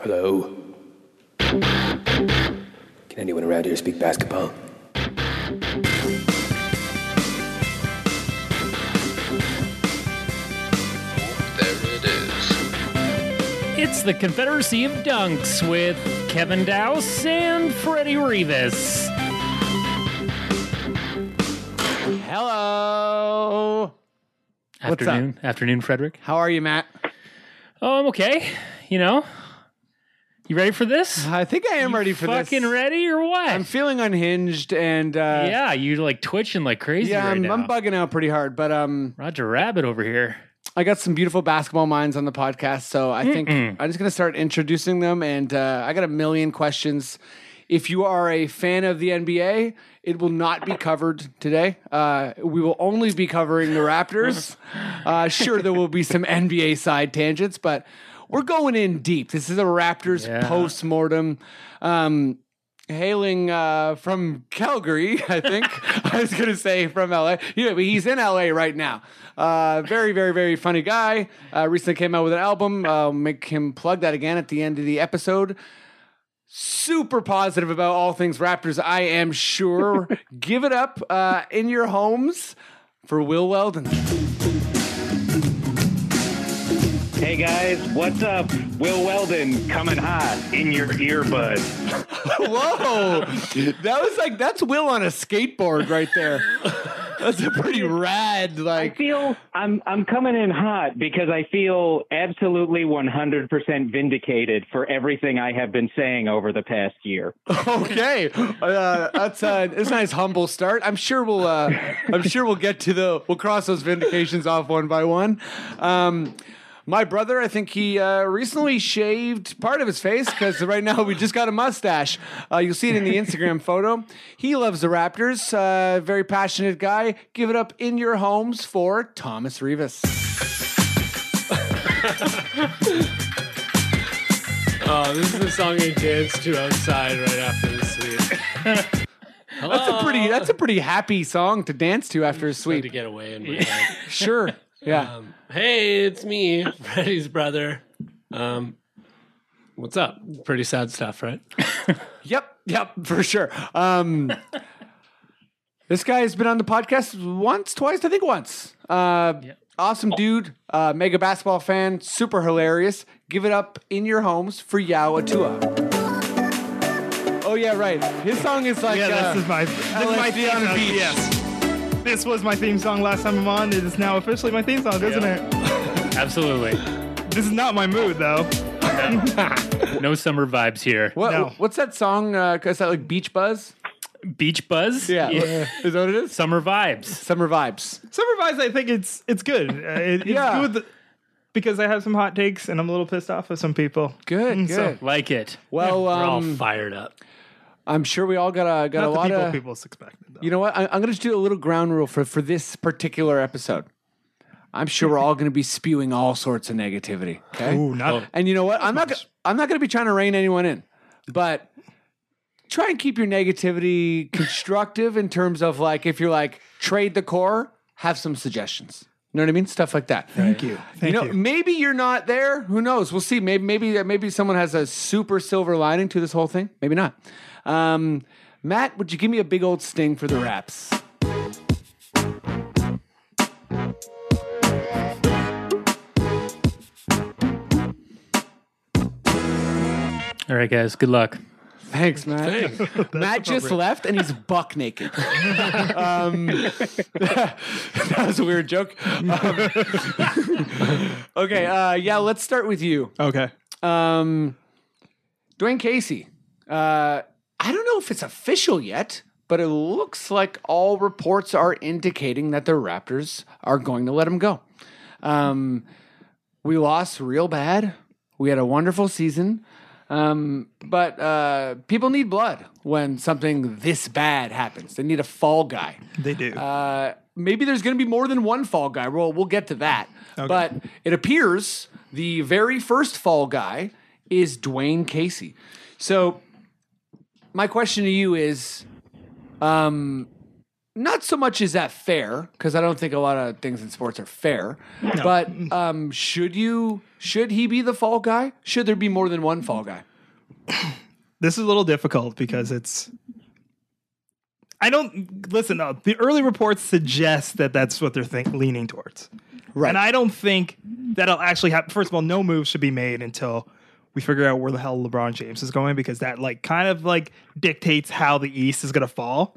Hello? Can anyone around here speak basketball? There it is. It's the Confederacy of Dunks with Kevin Dowse and Freddie Rivas. Hello. What's up? Afternoon, afternoon, Frederick. How are you, Matt? Oh, I'm okay. You know, you ready for this? I think I am ready for this. Fucking this. ready or what? I'm feeling unhinged and uh, yeah, you're like twitching like crazy yeah, right I'm, now. I'm bugging out pretty hard. But um, Roger Rabbit over here. I got some beautiful basketball minds on the podcast, so I think I'm just gonna start introducing them. And uh, I got a million questions. If you are a fan of the NBA, it will not be covered today. Uh, we will only be covering the Raptors. Uh, sure, there will be some NBA side tangents, but we're going in deep. This is a Raptors Yeah. post mortem. Um, hailing uh, from Calgary, I think. I was going to say from LA. Yeah, but he's in LA right now. Uh, very, very, very funny guy. Uh, recently came out with an album. I'll make him plug that again at the end of the episode. Super positive about all things Raptors, I am sure. Give it up uh, in your homes for Will Weldon. Hey guys, what's up? Will Weldon coming hot in your earbud. Whoa, that was like that's Will on a skateboard right there. That's a pretty rad Like I feel I'm I'm coming in hot because I feel absolutely 100% vindicated for everything I have been saying over the past year. Okay, uh, that's a it's a nice humble start. I'm sure we'll uh, I'm sure we'll get to the we'll cross those vindications off one by one. Um, my brother, I think he uh, recently shaved part of his face because right now we just got a mustache. Uh, you'll see it in the Instagram photo. He loves the Raptors. Uh, very passionate guy. Give it up in your homes for Thomas Rivas. Oh, this is the song I dance to outside right after the sweep. That's a pretty that's a pretty happy song to dance to after a Had to get away and my head. Sure. Yeah. Um, hey, it's me, Freddie's brother. Um, what's up? Pretty sad stuff, right? Yep, yep, for sure. Um, this guy has been on the podcast once, twice, I think once. Uh, Awesome dude, uh, mega basketball fan, super hilarious. Give it up in your homes for Yaw Attuah. Oh yeah, right. His song is like Yeah, uh, this is my this is my LSD theme on a song. beach. Yes. This was my theme song last time I'm on. It is now officially my theme song, isn't it? Absolutely. This is not my mood though. No summer vibes here. what, No. What's that song? Uh, is that like Beach Buzz? Beach buzz? Yeah, is that what it is? Summer vibes. Summer vibes. Summer vibes, I think it's it's good. Uh, it- it's Yeah. good because I have some hot takes and I'm a little pissed off with some people. Good, Mm, so- good. Like it. well, We're all um, fired up. I'm sure we all got a got Not a the lot people of people expected. Though. You know what? I, I'm going to just do a little ground rule for, for this particular episode. I'm sure we're all going to be spewing all sorts of negativity. Okay. Ooh, not And you know what? I'm not. I'm not going to be trying to rein anyone in, but try and keep your negativity constructive in terms of like if you're like trade the core, have some suggestions. You know what I mean? Stuff like that. Thank you. Thank you you. know, maybe you're not there. Who knows? We'll see. Maybe, maybe, maybe someone has a super silver lining to this whole thing. Maybe not. Um, Matt, would you give me a big old sting for the raps? All right, guys. Good luck. Thanks, Matt. Thanks. Matt just left and he's buck naked. um, that was a weird joke. Um, okay, uh, yeah, let's start with you. Okay. Um, Dwayne Casey. Uh, I don't know if it's official yet, but it looks like all reports are indicating that the Raptors are going to let him go. Um, we lost real bad. We had a wonderful season. Um, but uh, people need blood when something this bad happens. They need a fall guy. They do. Uh, maybe there's going to be more than one fall guy. Well, we'll get to that. But it appears the very first fall guy is Dwayne Casey. So my question to you is, um, not so much is that fair because I don't think a lot of things in sports are fair. But um, should you Should he be the fall guy? Should there be more than one fall guy? This is a little difficult because it's. I don't listen. No, the early reports suggest that that's what they're think, leaning towards, Right. and I don't think that'll actually happen. First of all, no move should be made until we figure out where the hell LeBron James is going because that like kind of like dictates how the East is going to fall.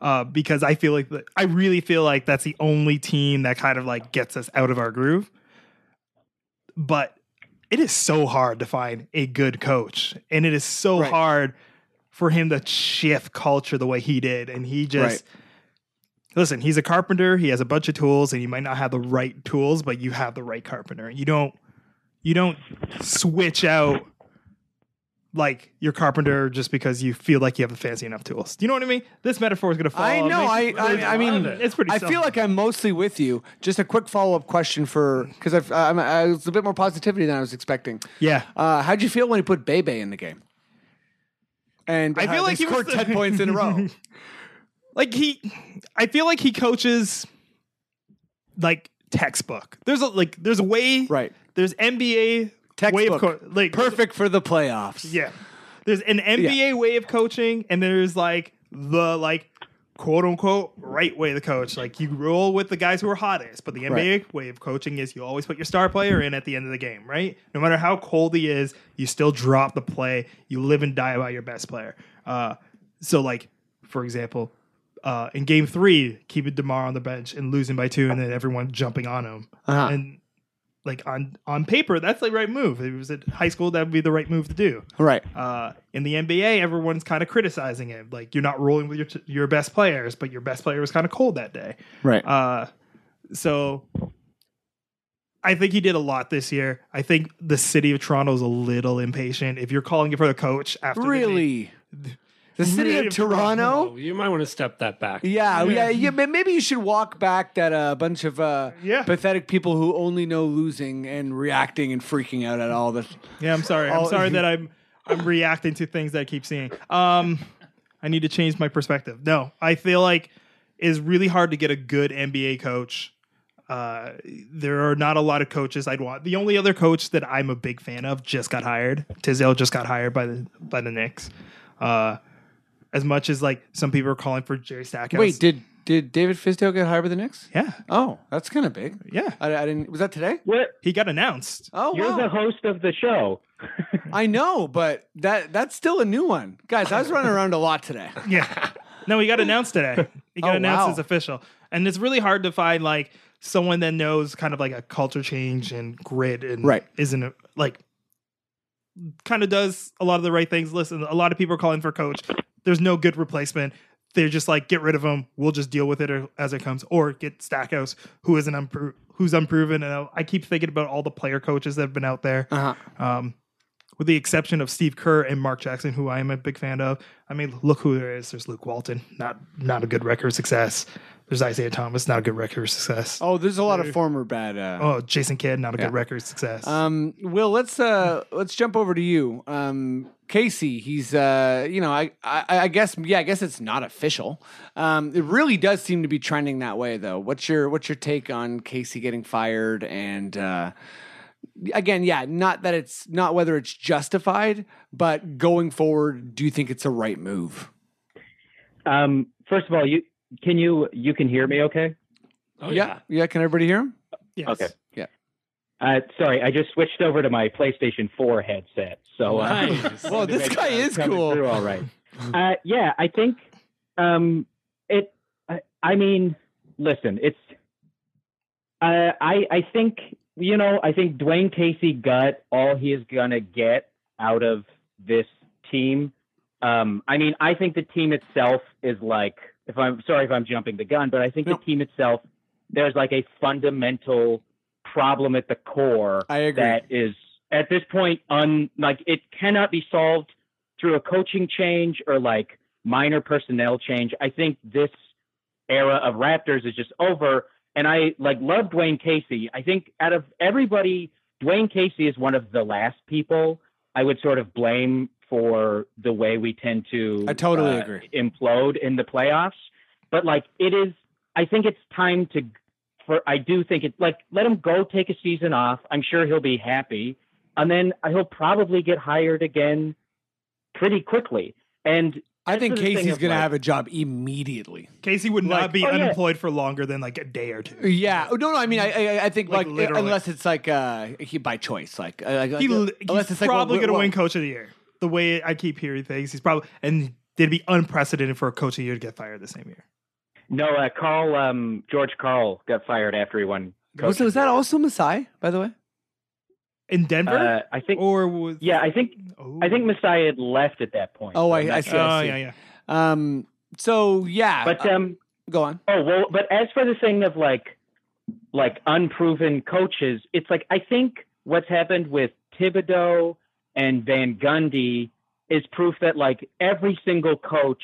Uh, because I feel like the, I really feel like that's the only team that kind of like gets us out of our groove. But it is so hard to find a good coach, and it is so Right. hard for him to shift culture the way he did. And he just listen. He's a carpenter. He has a bunch of tools, and you might not have the right tools, but you have the right carpenter. You don't you don't switch out like your carpenter just because you feel like you have the fancy enough tools. Do you know what I mean? This metaphor is going to fall. I know. I, I, I mean, it's pretty. I feel like I'm mostly with you. Just a quick follow up question for because I've I'm, I was a bit more positivity than I was expecting. yeah. Uh, how'd you feel when he put Bebe in the game? And I feel like he scored ten points in a row. like he I feel like he coaches like textbook. There's a like there's a way Right. There's NBA way Textbook. of co- like Perfect for the playoffs. Yeah. There's an NBA way of coaching and there's like the like quote unquote right way to coach. Like you roll with the guys who are hottest, but the NBA way of coaching is you always put your star player in at the end of the game, right? No matter how cold he is, you still drop the play. You live and die by your best player. Uh, so like for example, uh, in game three, keeping Demar on the bench and losing by two, and then everyone jumping on him. Uh-huh. And like on on paper, that's the right move. If it was at high school, that would be the right move to do. Right. Uh, in the NBA, everyone's kind of criticizing it. Like you're not rolling with your t- your best players, but your best player was kind of cold that day. Right. Uh, so I think he did a lot this year. I think the city of Toronto is a little impatient. If you're calling it for the coach after the game- really. The city of Toronto. You might want to step that back. Yeah, yeah, yeah. but Maybe you should walk back that uh, bunch of uh, Yeah. pathetic people who only know losing and reacting and freaking out at all this. yeah, I'm sorry. I'm sorry that I'm I'm reacting to things that I keep seeing. Um, I need to change my perspective. No, I feel like it's really hard to get a good NBA coach. Uh, there are not a lot of coaches I'd want. The only other coach that I'm a big fan of just got hired. Fizdale just got hired by the by the Knicks. Uh, as much as like some people are calling for Jerry Stackhouse. Wait, did did David Fizdale get hired by the Knicks? yeah, Oh, that's kind of big. yeah, I, I didn't. Was that today? What? he got announced. Oh, You're wow. the host of the show. I know, but that that's still a new one, guys. I was running around a lot today. Yeah. No, he got announced today. He got Oh, announced wow. as official. And it's really hard to find like someone that knows kind of like a culture change and grit and Right. isn't a, like kind of does a lot of the right things. Listen, a lot of people are calling for coach. There's no good replacement. They're just like get rid of him. We'll just deal with it as it comes, or get Stackhouse, who isn't unpro- who's unproven. And I keep thinking about all the player coaches that have been out there Uh-huh. um, with the exception of Steve Kerr and Mark Jackson, who I am a big fan of. I mean, look who there is. There's Luke Walton, not not a good record of success. There's Isaiah Thomas, not a good record of success. Oh, Oh, there's a lot of former bad. Uh, oh, Jason Kidd, not a Yeah. good record of success. Um, Will, let's uh, let's jump over to you. Um, Casey, he's uh, you know, I, I I guess yeah, I guess it's not official. Um, it really does seem to be trending that way, though. What's your what's your take on Casey getting fired? And uh, again, yeah, not that it's not whether it's justified, but going forward, do you think it's a right move? Um, first of all, you can you you can hear me okay? Oh, yeah, yeah. Can everybody hear him? yes. okay. Yeah. Uh, sorry, I just switched over to my PlayStation 4 headset. So uh, Nice. Well, this guy is coming cool. through all right. uh, yeah, I think um, it. I, I mean, listen, it's. Uh, I I think you know I think Dwayne Casey got all he is gonna get out of this team. Um, I mean, I think the team itself is like. If I'm sorry if I'm jumping the gun, but I think No. the team itself there's like a fundamental problem at the core I agree. that is at this point un like it cannot be solved through a coaching change or like minor personnel change. I think this era of Raptors is just over. And I like love Dwayne Casey. I think out of everybody, Dwayne Casey is one of the last people I would sort of blame for the way we tend to I totally uh, agree. implode in the playoffs. But like it is I think it's time to for I do think it's like let him go take a season off. I'm sure he'll be happy, and then he'll probably get hired again pretty quickly. And I think This is the thing Casey's of, going to like- have a job immediately. Casey would Like- not be Oh, yeah. unemployed for longer than like a day or two. Yeah. Oh, No, no. I mean, I, I, I think Like, like, unless it's like uh, he by choice, like, uh, like He, like, he's it's like probably well, going to well, win Coach of the Year. The way I keep hearing things, he's probably and it'd be unprecedented for a Coach of the Year to get fired the same year. No, uh, Karl um, George Karl got fired after he won. Was, Coach was that also Masai, by the way? In Denver, Uh, I think. or was Yeah, I think Oh. I think Masai had left at that point. Oh, I- I'm I see, sure. Oh yeah, yeah. Um. So yeah. But uh, um, go on. Oh well, but as for the thing of like, like unproven coaches, it's like I think what's happened with Thibodeau and Van Gundy is proof that like every single coach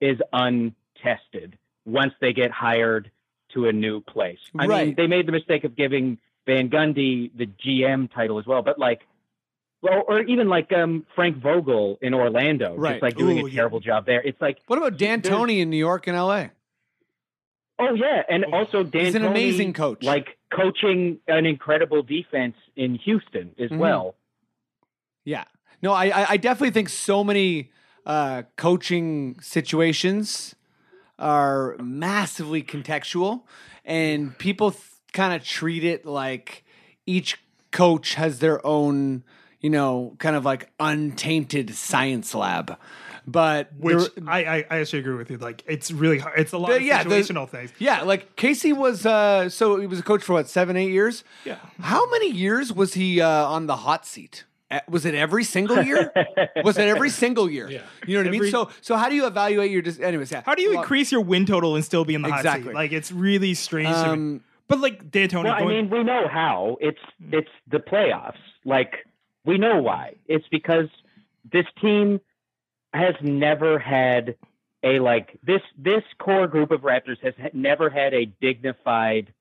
is untested once they get hired to a new place. I mean, Right. they made the mistake of giving Van Gundy the GM title as well, but like. Well, or even like um, Frank Vogel in Orlando, Right. just like doing Ooh, a yeah. terrible job there. It's like, What about D'Antoni in New York and L.A.? Oh yeah, and also Dan. He's an Tony, amazing coach. Like coaching an incredible defense in Houston as Mhm. well. Yeah. No, I I- I definitely think so many uh, coaching situations are massively contextual, and people th- kind of treat it like each coach has their own, you know, kind of like untainted science lab. But Which there- I, I I actually agree with you. Like it's really hard. It's a lot The- of yeah, the- situational things. yeah, like Casey was uh so he was a coach for what, seven, eight years? Yeah. How many years was he uh, on the hot seat? Was it every single year? was it every single year? Yeah. You know what I mean? So so how do you evaluate your dis- anyways, yeah. How do you Well, increase your win total and still be in the hot Exactly. seat? Like it's really strange. um But like D'Antoni Well, I mean, we know how. It's it's the playoffs. Like we know why. It's because this team has never had a like this this core group of Raptors has never had a dignified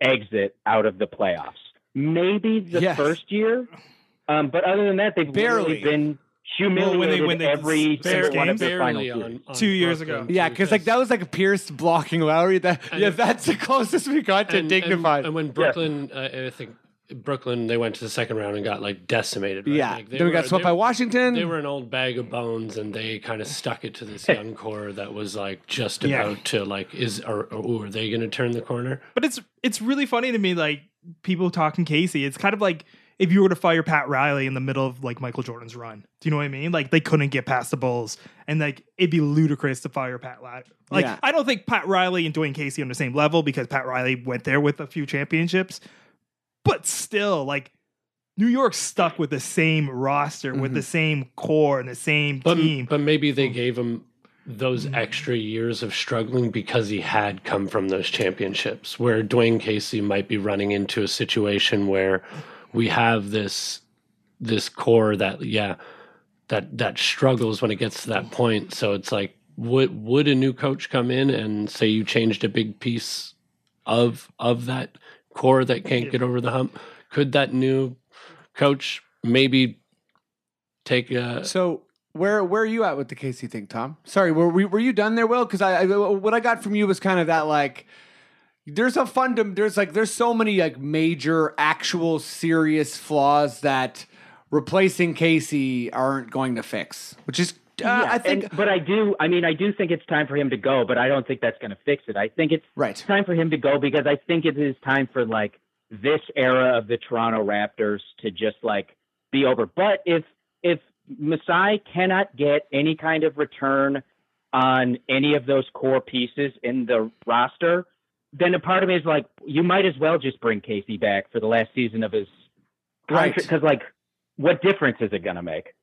exit out of the playoffs. Maybe the Yes. first year, um, but other than that, they've Barely. literally been humiliated when they- when they- every Bare- single one of their final barely on, on Two years ago. Yeah, because like that was like Pierce blocking Lowry. That And- yeah, that's the closest we got to and, dignified. And, and when Brooklyn, uh, I think Brooklyn, they went to the second round and got like decimated. Right? yeah, Like, they then we were- got swept they- by Washington. They were an old bag of bones, and they kind of stuck it to this young core that was like just Yeah. about to like is or, or are they going to turn the corner? but it's it's really funny to me. Like people talking Casey. It's kind of like if you were to fire Pat Riley in the middle of like Michael Jordan's run. Do you know what I mean? Like they couldn't get past the Bulls, and like it'd be ludicrous to fire Pat Riley. Like Yeah. I don't think Pat Riley and Dwayne Casey are on the same level because Pat Riley went there with a few championships, but still like. New York stuck with the same roster, with Mhm. the same core and the same But team. but maybe they gave him those extra years of struggling because he had come from those championships. Where Dwayne Casey might be running into a situation where we have this this core that yeah that that struggles when it gets to that point. So it's like would would a new coach come in and say you changed a big piece of of that core that can't get over the hump? Could that new coach maybe take a So where where are you at with the Casey thing, Tom? Sorry, were we, were you done there, Will? Because I, I what I got from you was kind of that like there's a fundam there's like there's so many like major actual serious flaws that replacing Casey aren't going to fix, which is uh, Yeah, I think and- but I do. I mean, I do think it's time for him to go. But I don't think that's going to fix it. I think it's right. time for him to go because I think it is time for like this era of the Toronto Raptors to just like be over. But if if Masai cannot get any kind of return on any of those core pieces in the roster, then a part of me is like, you might as well just bring Casey back for the last season of his Right. because like, what difference is it going to make?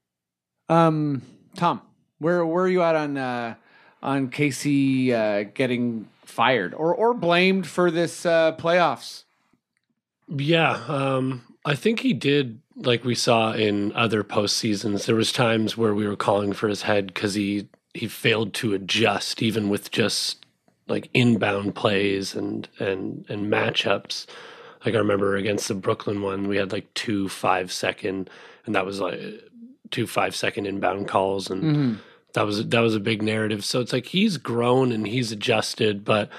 Um, Tom, where where are you at on uh, on Casey uh, getting fired or or blamed for this uh, playoffs? Yeah, um, I think he did. Like we saw in other post seasons, there was times where we were calling for his head because he he failed to adjust, even with just like inbound plays and and and matchups. Like I remember against the Brooklyn one, we had like two five second, and that was like two five second inbound calls, and Mm-hmm. that was that was a big narrative. So it's like he's grown and he's adjusted, but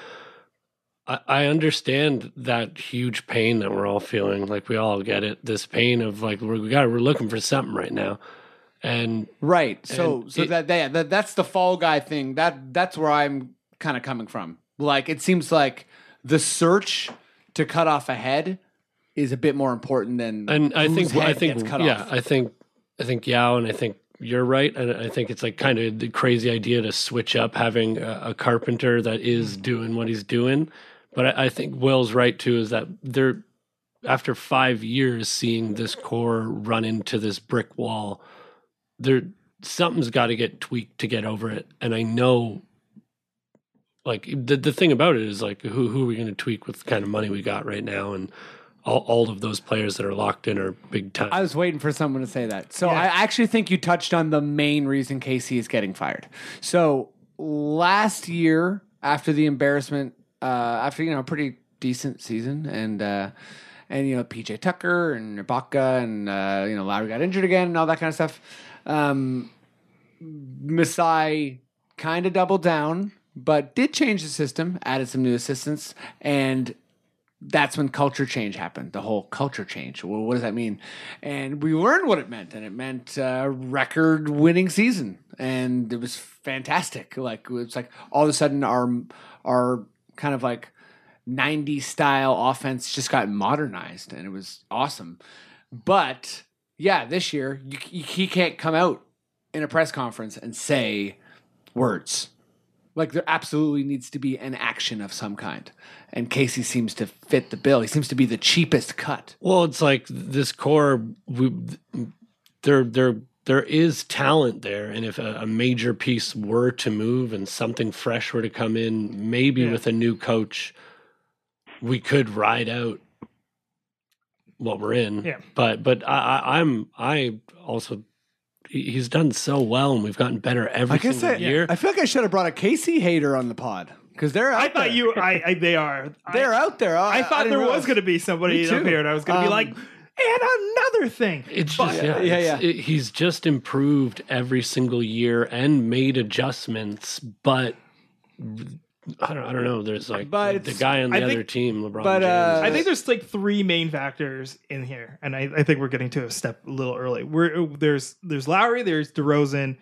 I, I understand that huge pain that we're all feeling. Like we all get it. This pain of like we're, we got we're looking for something right now, and Right. So And so it- that, that that that's the fall guy thing. That that's where I'm kind of coming from. Like it seems like the search to cut off a head is a bit more important than and I think I think yeah off. I think I think Yaw and I think you're right and I think it's like kind of the crazy idea to switch up having a, a carpenter that is hmm. doing what he's doing, but I, I think Will's right too is that they're after five years seeing this core run into this brick wall, there something's got to get tweaked to get over it, and I know. Like the the thing about it is like who who are we going to tweak with the kind of money we got right now and all, all of those players that are locked in are big time. I was waiting for someone to say that. So Yeah. I actually think you touched on the main reason Casey is getting fired. So last year, after the embarrassment, uh, after you know a pretty decent season, and uh, and you know PJ Tucker and Ibaka and uh, you know Lowry got injured again and all that kind of stuff. Um, Masai kind of doubled down, but did change the system, added some new assistants, and that's when culture change happened. The whole culture change. Well, what does that mean? And we learned what it meant, and it meant uh, record-winning season, and it was fantastic. Like it's like all of a sudden our our kind of like '90s style offense just got modernized, and it was awesome. But yeah, this year you, you, he can't come out in a press conference and say words. Like there absolutely needs to be an action of some kind. And Casey seems to fit the bill. He seems to be the cheapest cut. well, it's like this core. We, there, there, there is talent there, and if a, a major piece were to move and something fresh were to come in, maybe Yeah. with a new coach, we could ride out what we're in. Yeah. But, but I, I, I'm, I also. He- He's done so well, and we've gotten better every single year. I feel like I should have brought a Casey hater on the pod because they're out I thought there. you. I, I. They are. they're I, out there. I thought didn't there was going to be somebody Me up here, and I was going to Um, be like, and another thing. It's But- just yeah, Yeah, it's- yeah. it- he's just improved every single year and made adjustments, but I don't, I don't know. There's like But the, the guy on the I other think- team, LeBron but, James. uh, I think there's like three main factors in here, and I, I think we're getting to a step a little early. We're there's there's Lowry, there's DeRozan,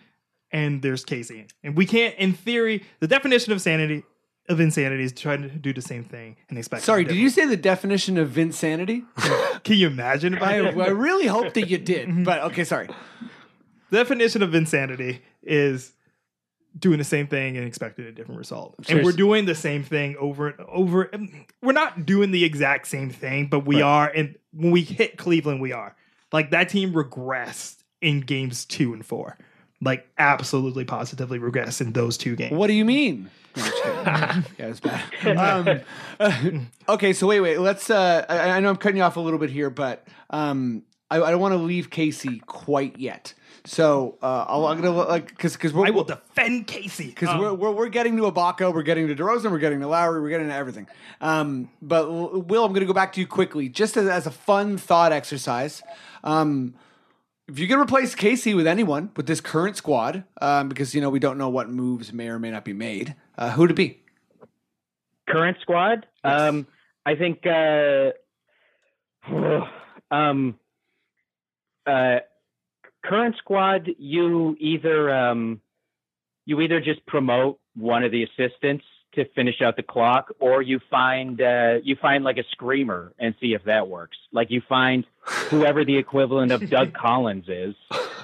and there's Casey, and we can't, in theory, the definition of sanity of insanity is trying to do the same thing and expect. Sorry, did you say the definition of Vinsanity? different. Can you imagine? If I, I, I really hope that you did. But okay, sorry. the definition of insanity is doing the same thing and expecting a different result. And we're doing the same thing over and over. We're not doing the exact same thing, but we are. And when we hit Cleveland, we are. Like that team regressed in games two and four. Like absolutely positively regressed in those two games. What do you mean? No, I'm just kidding. yeah, it's bad. Um, okay, so wait, wait. Let's. Uh, I, I know I'm cutting you off a little bit here, but um, I, I don't want to leave Casey quite yet. So uh, I'll, I'm gonna like because because we're I will defend Casey. because Um, we're, we're we're getting to Ibaka, we're getting to DeRozan, we're getting to Lowry, we're getting to everything. Um, but Will, I'm going to go back to you quickly, just as, as a fun thought exercise. Um, if you can replace Casey with anyone with this current squad, um, because you know we don't know what moves may or may not be made, uh, who'd it be? current squad. Um, I think uh, um, uh, current squad. You either um, you either just promote one of the assistants to finish out the clock, or you find uh, you find like a screamer and see if that works. Like you find whoever the equivalent of Doug Collins is,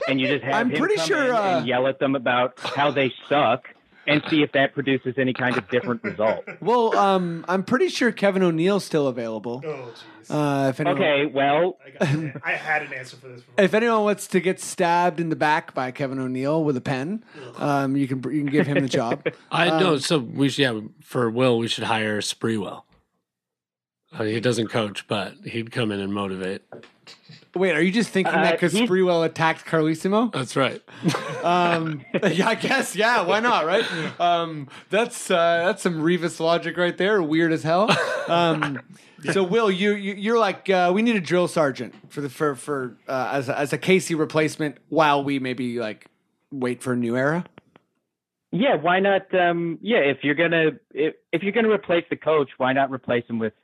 and you just have I'm him pretty come sure, in uh, and yell at them about how they suck. And see if that produces any kind of different result. Well, um, I'm pretty sure Kevin O'Neill's still available. Oh jeez. Uh, if anyone, Okay, well, I, got I had an answer for this. Before. If anyone wants to get stabbed in the back by Kevin O'Neill with a pen, um, you can you can give him the job. I um, know. So we should, yeah, for Will, we should hire Sprewell. Uh, he doesn't coach, but he'd come in and motivate. Wait, are you just thinking Uh, that because he's- Sprewell attacked Carlesimo? That's right. Um, yeah, I guess. Yeah, why not? Right? Um, that's uh, that's some Rivas logic right there. Weird as hell. Um, so, Will, you, you you're like uh, we need a drill sergeant for the for for uh, as a, as a Casey replacement while we maybe like wait for a new era. Yeah, why not? Um, yeah, if you're gonna if, if you're gonna replace the coach, why not replace him with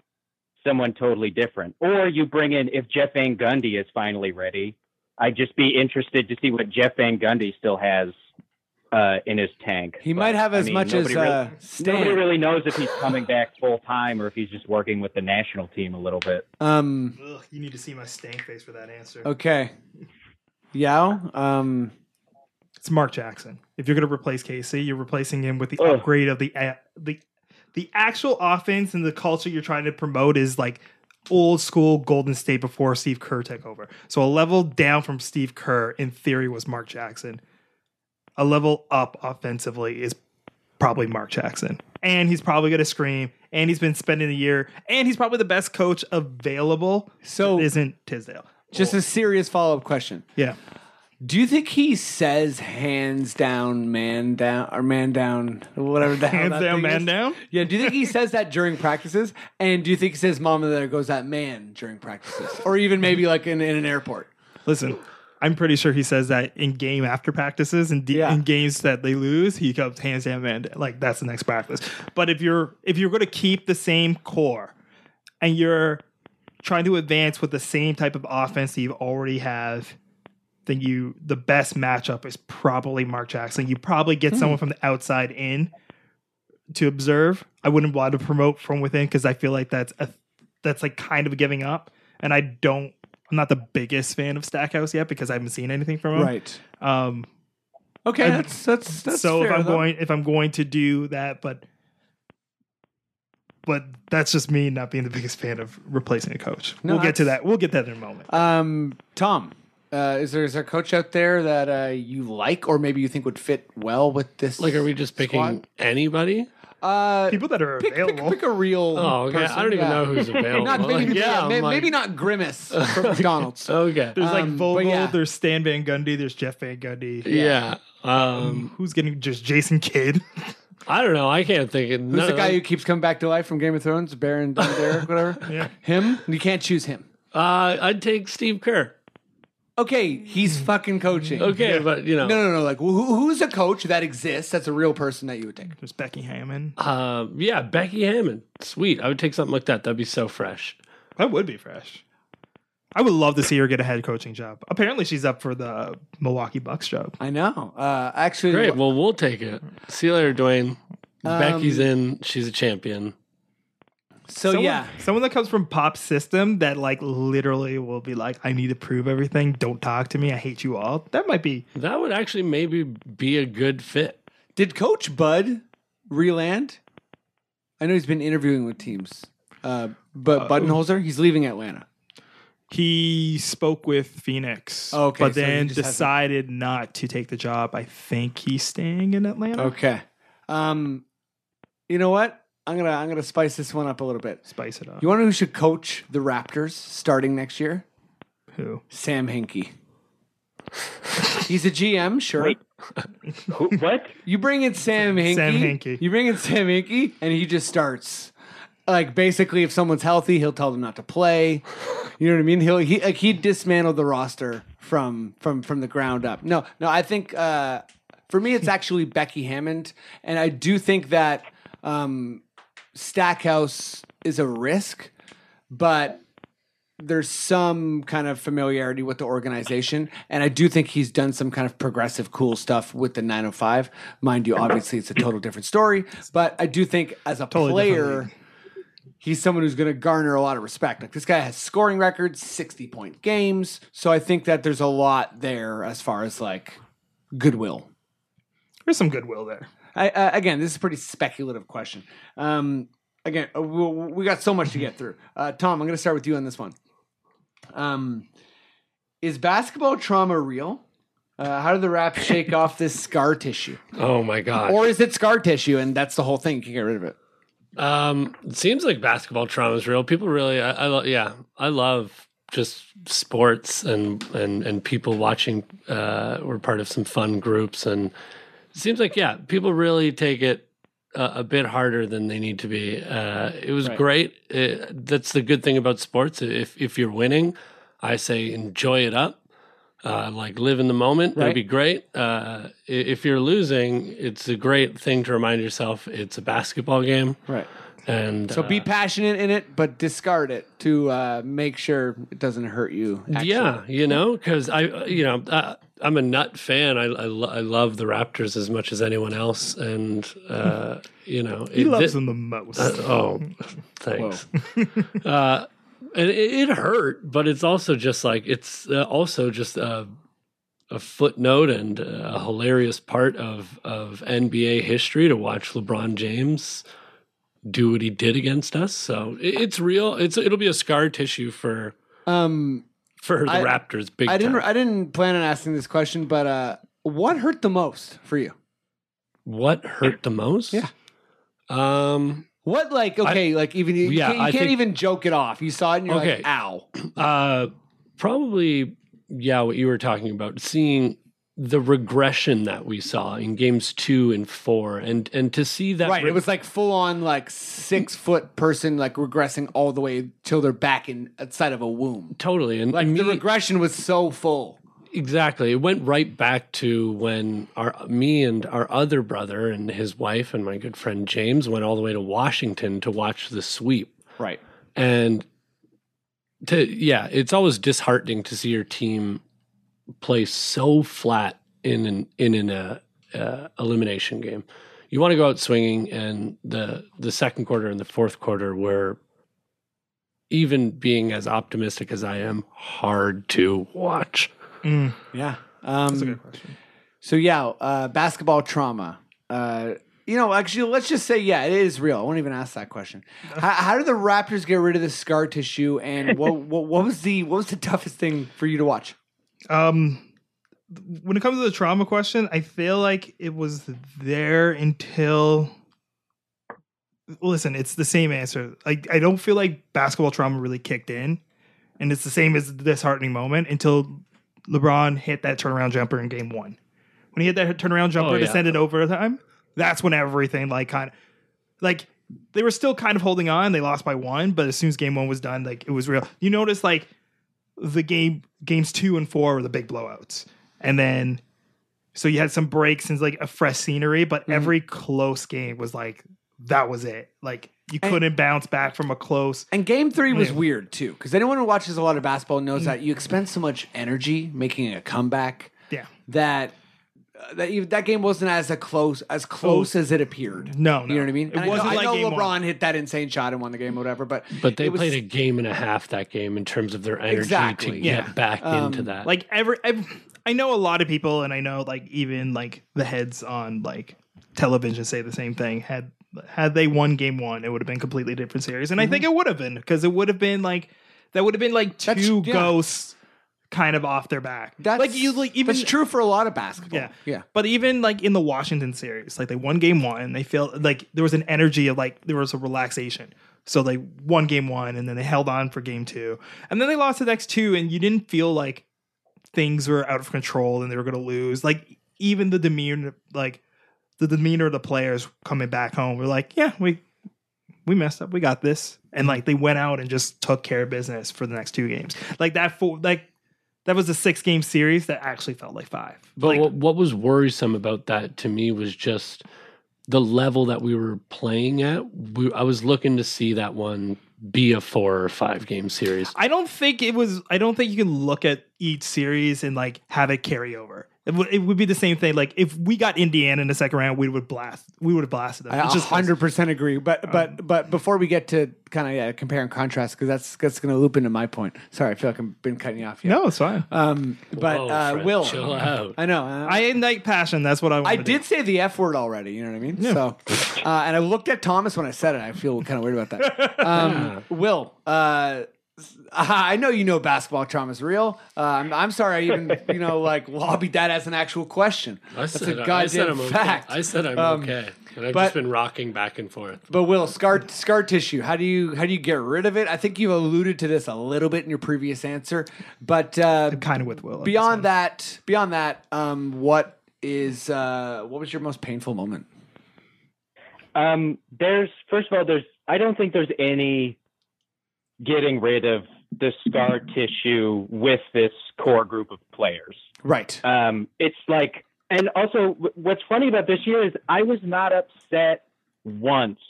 someone totally different? Or you bring in if Jeff Van Gundy is finally ready. I'd just be interested to see what Jeff Van Gundy still has uh, in his tank. He But, might have I as mean, much as nobody really- uh, Stan. Nobody really knows if he's coming back full time or if he's just working with the national team a little bit. um. Ugh, you need to see my stank face for that answer. Okay. Yaw. Um. It's Mark Jackson. If you're going to replace Casey, you're replacing him with the Ugh. upgrade of the a- the the actual offense and the culture you're trying to promote is like old school Golden State before Steve Kerr took over. So a level down from Steve Kerr in theory was Mark Jackson. A level up offensively is probably Mark Jackson. And he's probably going to scream and he's been spending a year and he's probably the best coach available. So- isn't Fizdale. Just a serious follow up question. Yeah. Do you think he says hands down, man down, or man down, whatever the hell Hands that down, thing man is? down. Yeah. Do you think he says that during practices? And do you think he says "mama" there goes that man during practices, or even maybe like in, in an airport? Listen, I'm pretty sure he says that in game after practices and Yeah. in games that they lose, he comes hands down man down. like that's the next practice. But if you're if you're going to keep the same core and you're trying to advance with the same type of offense that you already have, then you the best matchup is probably Mark Jackson. You probably get someone from the outside in to observe. I wouldn't want to promote from within because I feel like that's a that's like kind of giving up. And I don't I'm not the biggest fan of Stackhouse yet because I haven't seen anything from him. Right. Um Okay. That's that's that's so if I'm though. going if I'm going to do that, but but that's just me not being the biggest fan of replacing a coach. No, we'll get to that. We'll get that in a moment. Um, Tom, uh, is there is there a coach out there that uh, you like, or maybe you think would fit well with this? Like, are we just picking squad? anybody? uh, People that are pick, pick, available. pick a real. Oh, okay. person, I don't even yeah. know who's available. Not maybe, Like, yeah, I'm like- maybe not Grimace from McDonald's. Okay. there's like um, Vogel, yeah. there's Stan Van Gundy, there's Jeff Van Gundy. Yeah. Um, Who's getting just Jason Kidd? I don't know. I can't think of Who's no, the guy who keeps coming back to life from Game of Thrones? Baron Dondarrick, whatever. Yeah. Him? You can't choose him. Uh, I'd take Steve Kerr. Okay, he's fucking coaching. Okay, but you know, No, no, no. Like, who, who's a coach that exists? That's a real person that you would take. There's Becky Hammon. um, yeah, Becky Hammon. Sweet. I would take something like that. That'd be so fresh. That would be fresh. I would love to see her get a head coaching job. Apparently, she's up for the Milwaukee Bucks job. I know. Uh, actually, Great. Well, we'll take it. See you later, Dwayne. Um, Becky's in. She's a champion. So someone, yeah. someone that comes from pop system that like literally will be like, I need to prove everything. Don't talk to me. I hate you all. That might be. That would actually maybe be a good fit. Did Coach Bud reland? I know he's been interviewing with teams. Uh, but Budenholzer, he's leaving Atlanta. He spoke with Phoenix, Okay, but so then just hasn't- decided not to take the job. I think he's staying in Atlanta. Okay. Um, you know what? I'm gonna I'm gonna spice this one up a little bit. Spice it up. You want to know who should coach the Raptors starting next year? Who? Sam Hinkie. He's a GM, sure. Wait. Who, what? You bring in Sam Hinkie. Sam Hinkie. You bring in Sam Hinkie, and he just starts. Like basically, if someone's healthy, he'll tell them not to play. You know what I mean? He'll he like he dismantled the roster from from from the ground up. No, no, I think uh, for me it's actually Becky Hammon, and I do think that um, Stackhouse is a risk, but there's some kind of familiarity with the organization, and I do think he's done some kind of progressive, cool stuff with the 905. Mind you, obviously it's a total different story, but I do think as a Totally player, he's someone who's going to garner a lot of respect. Like this guy has scoring records, 60 point games, so I think that there's a lot there as far as like goodwill. There's some goodwill there. I, uh, again, this is a pretty speculative question. Um, again, uh, we, we got so much to get through. Uh, Tom, I'm going to start with you on this one. Um, is basketball trauma real? Uh, how do the Raps shake off this scar tissue, Oh my god. or is it scar tissue and that's the whole thing? You can get rid of it. Um, it seems like basketball trauma is real. People really, I, I lo- yeah, I love just sports and and and people watching. Uh, we're part of some fun groups, and seems like yeah, people really take it uh, a bit harder than they need to be. Uh, it was Right. great. It, that's the good thing about sports. If if you're winning, I say enjoy it up. Uh, like live in the moment. Right. It'd be great. Uh, if you're losing, it's a great thing to remind yourself it's a basketball game. Right. And So be uh, passionate in it, but discard it to uh, make sure it doesn't hurt you. actually. yeah, you know, because I, uh, you know, uh, I'm a nut fan. I, I, lo- I love the Raptors as much as anyone else, and uh, you know, He it- loves thi- them the most. Uh, oh, thanks. uh, and it, it hurt, but it's also just like it's uh, also just a, a footnote and a hilarious part of of NBA history to watch LeBron James do what he did against us. So it, it's real. It's it'll be a scar tissue for Um, for the I- Raptors. Big I didn't. time. I didn't plan on asking this question, but uh, what hurt the most for you? what hurt the most? Yeah. Um. What like okay, like even you, Yeah, can't, you can't think- even joke it off. You saw it and you're Okay. like, "Ow!" Uh, probably, yeah, what you were talking about, seeing the regression that we saw in games two and four, and and to see that, right. re- It was like full on like six foot person like regressing all the way till they're back in outside of a womb. totally, and Like me, the regression was so full. exactly, it went right back to when our me and our other brother and his wife and my good friend James went all the way to Washington to watch the sweep, Right. and to yeah, it's always disheartening to see your team play so flat in an in an uh, uh, elimination game. You want to go out swinging, and the the second quarter and the fourth quarter were even being as optimistic as I am, hard to watch. Mm, Yeah. that's a Um, good question. so yeah, uh, basketball trauma. Uh, you know, actually, let's just say, yeah, it is real. I won't even ask that question. How, how did the Raptors get rid of the scar tissue? And what, what what was the what was the toughest thing for you to watch? Um, when it comes to the trauma question, I feel like it was there until. Listen, it's the same answer. Like I don't feel like basketball trauma really kicked in, and it's the same as the disheartening moment until LeBron hit that turnaround jumper in Game One. When he hit that turnaround jumper Oh, to yeah. send it overtime, that's when everything like kind of like they were still kind of holding on. They lost by one, but as soon as Game One was done, like it was real. You notice like the game games two and four were the big blowouts, and then so you had some breaks and like a fresh scenery, but Mm-hmm. every close game was like that was it. Like you And- couldn't bounce back from a close. And game three was Yeah. weird too, because anyone who watches a lot of basketball knows that you expend so much energy making a comeback Yeah, that that that game wasn't as a close as close as it appeared. no, no, You know what I mean? It And I know, wasn't I like know game LeBron one. hit that insane shot and won the game, or whatever. But But they was- played a game and a half that game in terms of their energy Exactly, to yeah. get back Um, into that. like every, ev I know a lot of people, and I know like even like the heads on like television say the same thing. Had had they won game one, it would have been completely different series, and I think it would have been because it would have been like that would have been like Mm-hmm. Two yeah. ghosts kind of off their back. That's like you like even that's true for a lot of basketball. Yeah. yeah. But even like in the Washington series, like they won game one, they felt like there was an energy of like there was a relaxation. So they won game one and then they held on for game two. And then they lost the next two, and you didn't feel like things were out of control and they were gonna lose. Like even the demeanor like the demeanor of the players coming back home were like, Yeah, we we messed up, we got this. And like they went out and just took care of business for the next two games. Like that for like that was a six game series that actually felt like five. But Like, what, what was worrisome about that to me was just the level that we were playing at. We, I was looking to see that one be a four or five game series. I don't think it was. I don't think you can look at each series and like have it carry over. It, w- it would be the same thing. Like if we got Indiana in the second round, we would blast. We would have blasted them. I It's just hundred percent agree. But but but before we get to kind of yeah, compare and contrast, because that's that's going to loop into my point. Sorry, I feel like I've been cutting you off. Here. no, it's fine. Um, but Whoa, uh, Fred, Will, chill out. I know. uh, I ignite passion. That's what I. I wanna did do. say the F word already. You know what I mean? So, uh, and I looked at Thomas when I said it. I feel kind of weird about that. Um, Will, uh, I know you know basketball trauma is real. Uh, I'm, I'm sorry I even you know like lobbied that as an actual question. I That's said, a I said goddamn I'm fact. okay. I said I'm Um, okay. And I've but- just been rocking back and forth. But Will, scar scar tissue. How do you how do you get rid of it? I think you alluded to this a little bit in your previous answer, but uh, kind of with Will. beyond that, beyond that, um, what is uh, what was your most painful moment? Um, there's first of all, there's I don't think there's any getting rid of the scar tissue with this core group of players. Right. Um, it's like, and also what's funny about this year is I was not upset once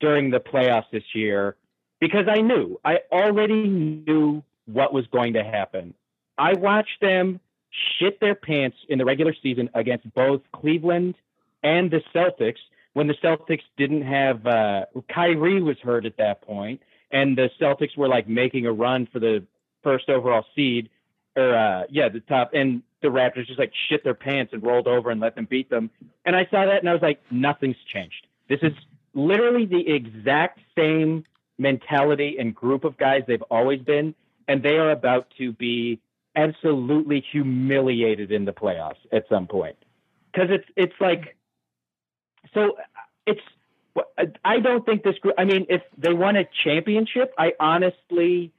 during the playoffs this year because I knew, I already knew what was going to happen. I watched them shit their pants in the regular season against both Cleveland and the Celtics when the Celtics didn't have, uh, Kyrie was hurt at that point, and the Celtics were like making a run for the first overall seed or uh, yeah, the top, and the Raptors just like shit their pants and rolled over and let them beat them. And I saw that and I was like, nothing's changed. This is literally the exact same mentality and group of guys they've always been, and they are about to be absolutely humiliated in the playoffs at some point. Because it's it's like, so it's. I don't think this group. I mean, if they won a championship, I honestly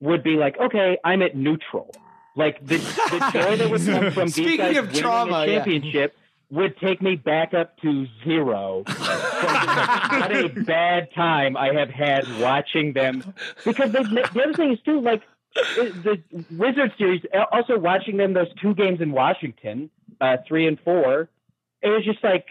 would be like, okay, I'm at neutral. Like the, the joy that would come from these Speaking guys of winning trauma, a yeah. championship would take me back up to zero. what a bad time I have had watching them. Because they, the other thing is too, like the Wizard series. Also watching them those two games in Washington, uh, three and four. It was just like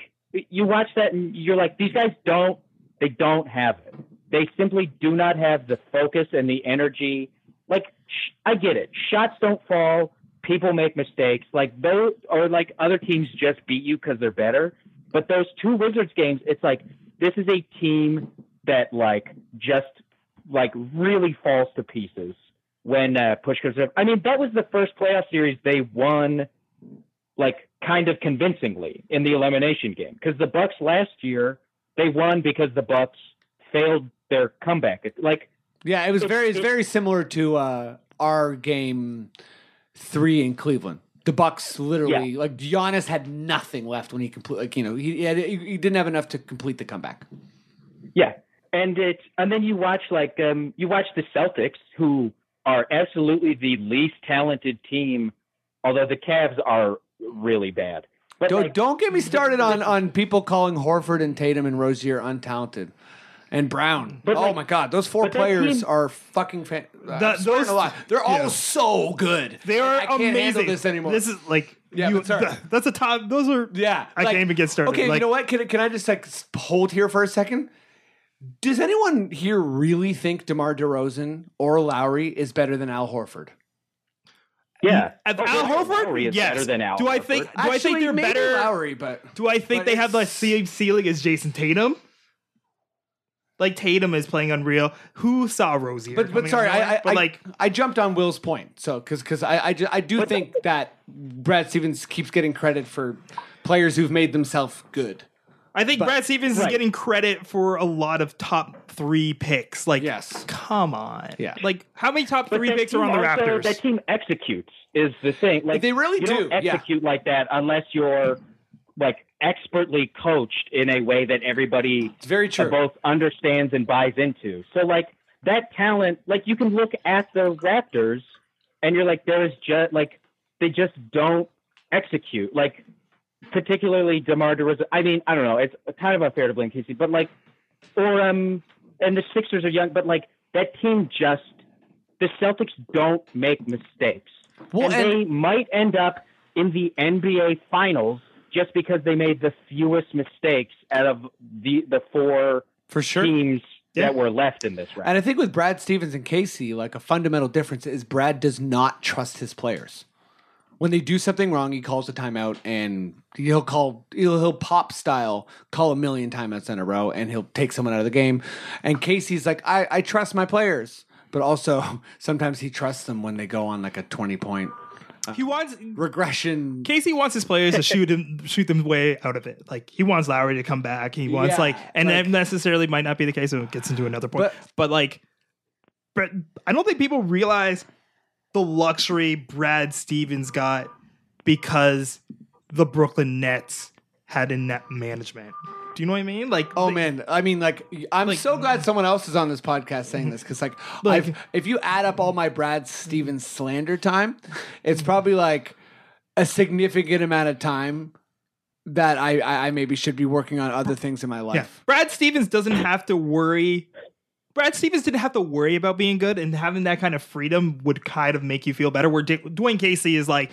you watch that and you're like, these guys don't. They don't have it. They simply do not have the focus and the energy. Like sh- I get it. Shots don't fall. People make mistakes. Like those, or like other teams just beat you because they're better. But those two Wizards games, it's like this is a team that like just like really falls to pieces when uh, push comes to. I mean, that was the first playoff series they won, like kind of convincingly in the elimination game because the Bucks last year they won because the Bucks failed their comeback. It's like Yeah, it was very it's very similar to uh, our game three in Cleveland. The Bucks literally like Giannis had nothing left when he complete like you know he he, had, he he didn't have enough to complete the comeback. Yeah, and it and then you watch like um you watch the Celtics who are absolutely the least talented team, although the Cavs are really bad. But Don't like, don't get me started on on people calling Horford and Tatum and Rozier untalented. And Brown. But, oh like- my God, those four players team- are fucking fan- uh, That- those- a lot. They're all yeah. so good. They are I can't amazing. handle this anymore. This is like Yeah, you, but th- that's a top. Those are Yeah, I like- can't even get started. Okay, Like, you know what? Can, I- can I just like hold here for a second? Does anyone here really think DeMar DeRozan or Lowry is better than Al Horford? Yeah, At Oh, Al Lowry Horford, is yes. better than Al do I think? Do I think they're better? Lowry, but Do I think they have the same ceiling as Jayson Tatum? Like Tatum is playing unreal. Who saw Rozier? but but sorry, I, I, but like I jumped on Will's point. So because because I I, ju- I do think that Brad Stevens keeps getting credit for players who've made themselves good. I think but- Brad Stevens is getting credit for a lot of top three picks. Like, Yes. come on, Yeah. Like, how many top But three picks are on the also- Raptors? That team executes is the thing. Like They really you do, Don't yeah. execute like that unless you're like expertly coached in a way that everybody It's very true. both understands and buys into. So like that talent, like you can look at the Raptors and you're like, there is just like they just don't execute. Like particularly Demar Derozan. I mean, I don't know. It's kind of unfair to blame Casey, but like, or um, and the Sixers are young, but like that team just the Celtics don't make mistakes, Well, and, and- they might end up in the NBA Finals just because they made the fewest mistakes out of the the four for sure. teams Yeah. that were left in this round. And I think with Brad Stevens and Casey, like a fundamental difference is Brad does not trust his players. When they do something wrong, he calls a timeout and he'll call he'll, he'll pop style call a million timeouts in a row and he'll take someone out of the game. And Casey's like, I, I trust my players. But also sometimes he trusts them when they go on like a twenty point uh, he wants regression. Casey wants his players to shoot him, shoot them way out of it. Like he wants Lowry to come back. He wants Yeah, like, and like- that necessarily might not be the case. So it gets into another point. But- But, like, but I don't think people realize the luxury Brad Stevens got because the Brooklyn Nets had in net management. Do you know what I mean? Like, Oh they- man, I mean, like, I'm Like- so glad someone else is on this podcast saying this because, like, Like- I've, if you add up all my Brad Stevens slander time, it's probably like a significant amount of time that I, I, maybe should be working on other things in my Yeah. life. Brad Stevens doesn't have to worry Brad Stevens didn't have to worry about being good, and having that kind of freedom would kind of make you feel better. Where D- Dwane Casey is like,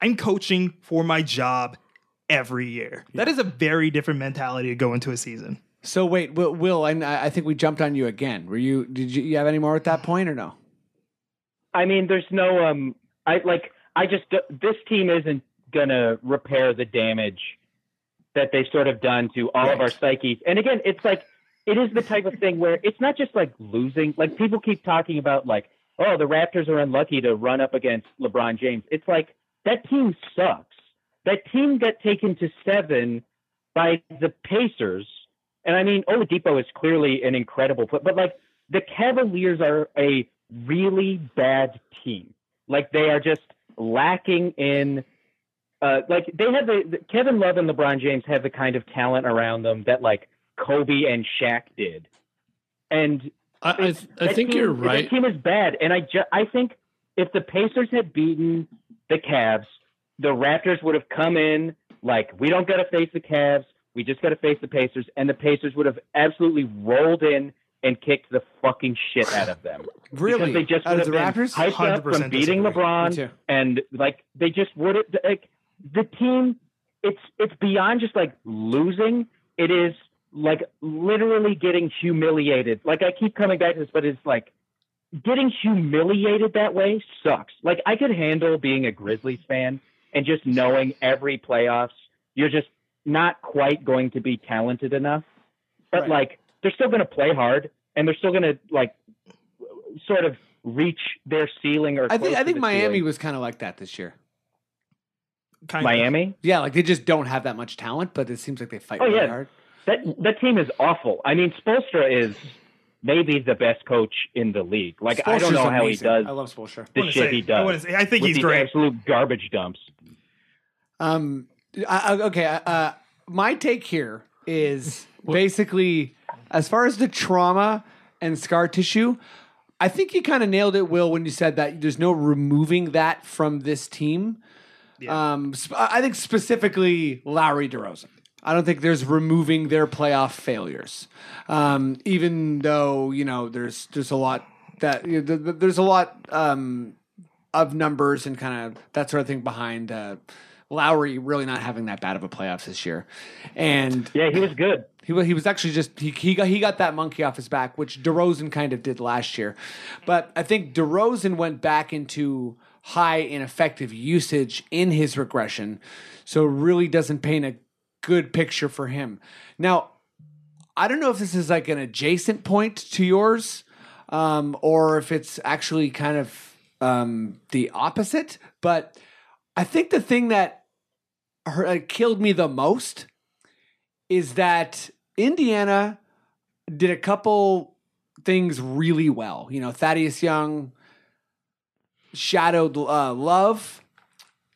I'm coaching for my job every year. That is a very different mentality to go into a season. So wait, Will, Will and I I think we jumped on you again. Were you? Did you, you have any more at that point or no? I mean, there's no um. I like. I just this team isn't gonna repair the damage that they've sort of done to all of our psyches. And again, it's like it is the type of thing where it's not just like losing. Like people keep talking about like, oh, the Raptors are unlucky to run up against LeBron James. It's like that team sucks. That team got taken to seven by the Pacers. And I mean, Oladipo is clearly an incredible player, but like the Cavaliers are a really bad team. Like they are just lacking in uh, like they have the, the Kevin Love and LeBron James have the kind of talent around them that like Kobe and Shaq did. And I, I, it's- I think team- you're right. That team is bad, and I ju- I think if the Pacers had beaten the Cavs, the Raptors would have come in like we don't got to face the Cavs, we just got to face the Pacers, and the Pacers would have absolutely rolled in and kicked the fucking shit out of them. Really? Because they just Out would of have the been Raptors? hyped up 100% from beating disagree. LeBron, and like they just would have like the team. It's it's beyond just like losing. It is like literally getting humiliated. Like I keep coming back to this, but it's like getting humiliated that way sucks. Like I could handle being a Grizzlies fan and just knowing every playoffs you're just not quite going to be talented enough. But Right. like they're still going to play hard and they're still going to like sort of reach their ceiling or I think I think Miami ceiling. was kind of like that this year. Kind of. Miami. Yeah, like they just don't have that much talent, but it seems like they fight Oh, really yeah. hard. That that team is awful. I mean, Spoelstra is maybe the best coach in the league. Like I don't know how he does I love Spoelstra. the wanna shit say- he does. wanna say- I think with he's these great. absolute garbage dumps. Um, I, I- okay. Uh, my take here is basically as far as the trauma and scar tissue. I think you kind of nailed it, Will, when you said that there's no removing that from this team. Um, sp- I I think specifically Lowry DeRozan. I don't think there's removing their playoff failures. Um, even though you know there's there's a lot that you know, th- th- there's a lot um, of numbers and kind of that sort of thing behind uh, Lowry really not having that bad of a playoffs this year, and Yeah, he was good. he wa- he was actually just he he got he got that monkey off his back, which DeRozan kind of did last year, but I think DeRozan went back into high ineffective usage in his regression, so really doesn't paint a good picture for him. Now, I don't know if this is like an adjacent point to yours, um, or if it's actually kind of um, the opposite, but I think the thing that hurt, killed me the most is that Indiana did a couple things really well. You know, Thaddeus Young shadowed uh, Love,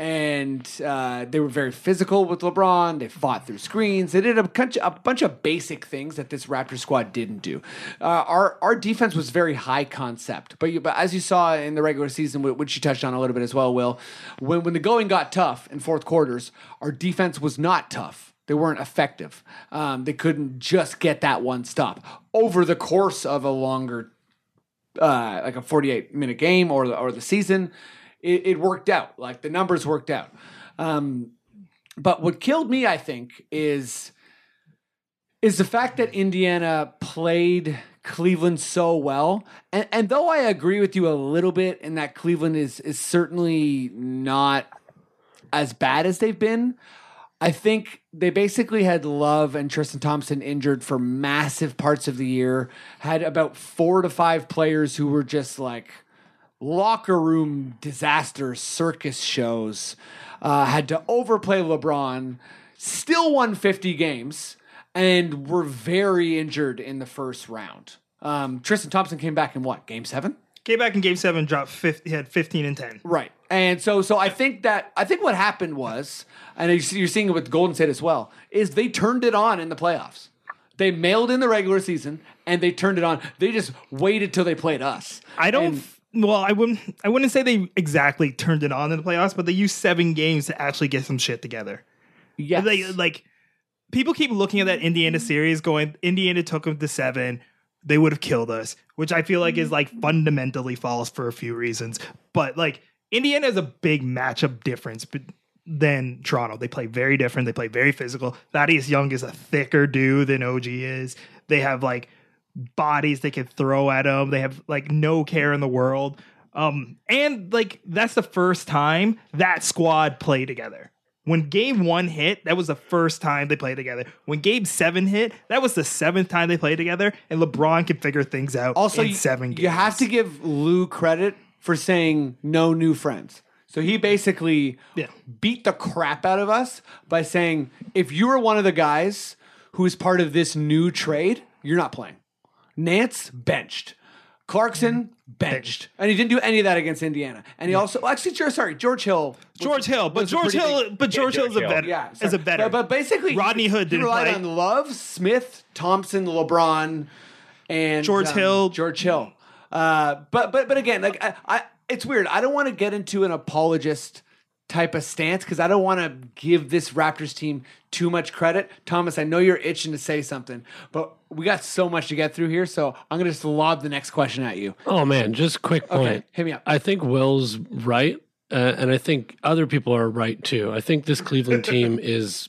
and uh, they were very physical with LeBron. They fought through screens. They did a bunch, a bunch of basic things that this Raptor squad didn't do. Uh, our our defense was very high concept, but you, but as you saw in the regular season, which you touched on a little bit as well, Will, when when the going got tough in fourth quarters, our defense was not tough. They weren't effective. Um, they couldn't just get that one stop over the course of a longer uh, like a 48 minute game or the, or the season, it, it worked out. Like the numbers worked out. Um, but what killed me, I think, is is the fact that Indiana played Cleveland so well. And, and though I agree with you a little bit in that Cleveland is is certainly not as bad as they've been, I think they basically had Love and Tristan Thompson injured for massive parts of the year. Had about four to five players who were just like locker room disaster circus shows. Uh, had to overplay LeBron. Still won 50 games and were very injured in the first round. Um, Tristan Thompson came back in what game seven? Came back in game seven, dropped 50, he had 15 and 10. Right. And so so I think that I think what happened was, and you're seeing it with Golden State as well, is they turned it on in the playoffs. They mailed in the regular season and they turned it on. They just waited till they played us. I don't. And- well, I wouldn't. I wouldn't say they exactly turned it on in the playoffs, but they used seven games to actually get some shit together. Yeah, Like, like people keep looking at that Indiana series, going, Indiana took them to seven. they would have killed us, which I feel like is like fundamentally false for a few reasons. But like Indiana has a big matchup difference than Toronto. They play very different. They play very physical. Thaddeus Young is a thicker dude than OG is. They have like bodies they could throw at them. They have like no care in the world. Um, and like that's the first time that squad played together. When game one hit, that was the first time they played together. When game seven hit, that was the seventh time they played together. And LeBron can figure things out. Also, in you, seven games. you have to give Lue credit for saying no new friends. So he basically Yeah. beat the crap out of us by saying, if you are one of the guys who's part of this new trade, you're not playing. Nance benched. Clarkson benched. And he didn't do any of that against Indiana. And he also actually George- sorry, George Hill. George Hill, but George Hill, big- but George Hill's a Hill. better, Yeah, is a better. But, but basically, Rodney Hood didn't relied play. on Love, Smith, Thompson, LeBron, and George um, Hill. George Hill. Uh, but but but again, like I, I it's weird. I don't want to get into an apologist type of stance because I don't want to give this Raptors team too much credit. Thomas, I know you're itching to say something, but we got so much to get through here, so I'm gonna just lob the next question at you. Oh man, just quick point. Okay, hit me up. I think Will's right, uh, and I think other people are right too. I think this Cleveland team is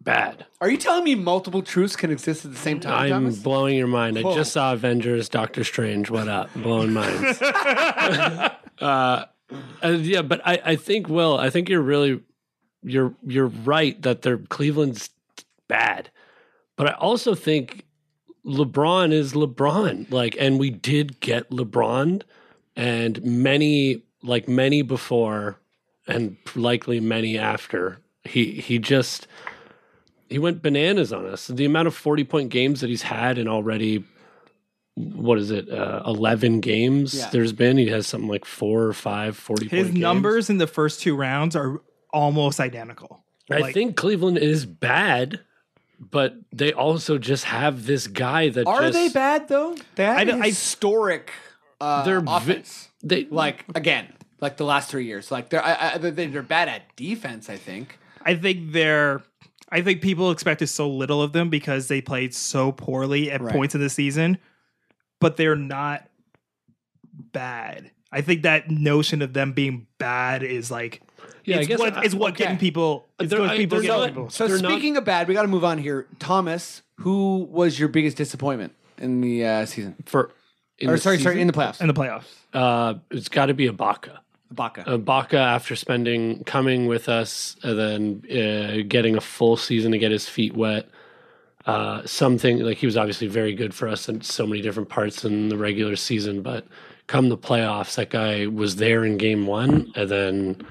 bad. Are you telling me multiple truths can exist at the same time, I'm Thomas? blowing your mind. I just saw Avengers, Doctor Strange. What up? Blowing minds. uh, uh, yeah, but I, I think Will. I think you're really you're you're right that they're Cleveland's bad, but I also think LeBron is LeBron. Like, and we did get LeBron, and many like many before, and likely many after. He he just he went bananas on us. The amount of 40 point games that he's had in already, what is it, uh, 11 games Yeah. there's been, he has something like four or five 40 His point games. numbers in the first two rounds are almost identical. I Like- think Cleveland is bad, but they also just have this guy that Are just, they bad though? They have I a don't- I- historic uh, They're vi- offense. They like again, like the last three years. Like they're I, I, they're, they're bad at defense. I think. I think they're. I think people expected so little of them because they played so poorly at Right. points in the season, but they're not bad. I think that notion of them being bad is like yeah, I it's guess what I- is what okay. getting people. It's They're- what I- people they're getting not- people. So They're not- speaking of bad, we got to move on here. Thomas, who was your biggest disappointment in the uh, season? for in or the sorry, sorry, in the playoffs. in the playoffs. uh, it's got to be Ibaka. Baca. Ibaka, after spending coming with us and then uh, getting a full season to get his feet wet, uh, something like he was obviously very good for us in so many different parts in the regular season, but come the playoffs, that guy was there in game one, and then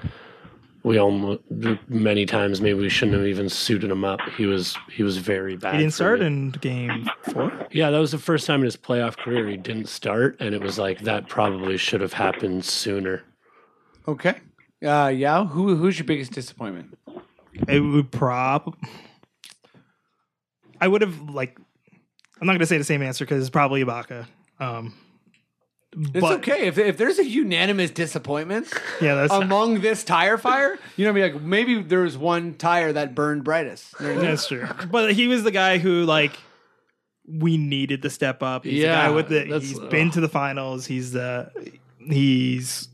we almost many times maybe we shouldn't have even suited him up. He was he was very bad. He didn't start me. in game four. Yeah, that was the first time in his playoff career he didn't start, and it was like that probably should have happened sooner. okay. Uh, yeah. Who who's your biggest disappointment? It would prob. I would have like. I'm not going to say the same answer because it's probably Ibaka. Um, It's but okay if if there's a unanimous disappointment yeah, that's among this tire fire. You know, what I mean, like maybe there was one tire that burned brightest. You know what I mean? That's true. But he was the guy who like we needed to step up. He's Yeah, the guy with the that's- he's been to the finals. He's the he's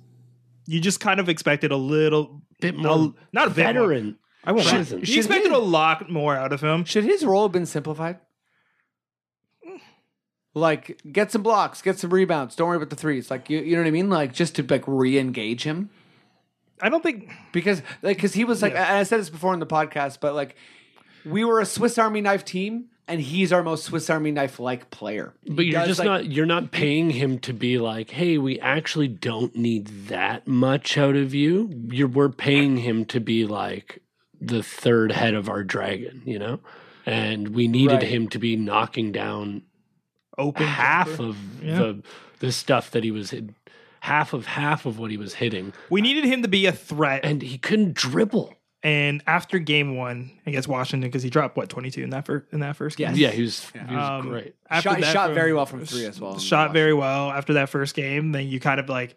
you just kind of expected a little Bit a- more not a bit more. veteran. I won't. Shouldn't- You expected shouldn't a lot more out of him. Should his role have been simplified? Like, get some blocks, get some rebounds. Don't worry about the threes. Like, you, you know what I mean? Like, just to like re-engage him I don't think because, like, because he was like, and I said this before in the podcast, but like, we were a Swiss Army knife team, and he's our most Swiss Army knife like player. But He you're does, just like- not you're not paying him to be like, hey, we actually don't need that much out of you. You're we're paying him to be like the third head of our dragon, you know? And we needed Right. him to be knocking down open half jumper. of Yeah. the the stuff that he was hit, half of half of what he was hitting. We needed him to be a threat. And he couldn't dribble. And after game one against Washington, because he dropped what 22 in that first in that first game. Yes. Yeah, he was, he was Um, great. after shot, that shot from- very well from three as well. Shot very well after that first game. Then you kind of like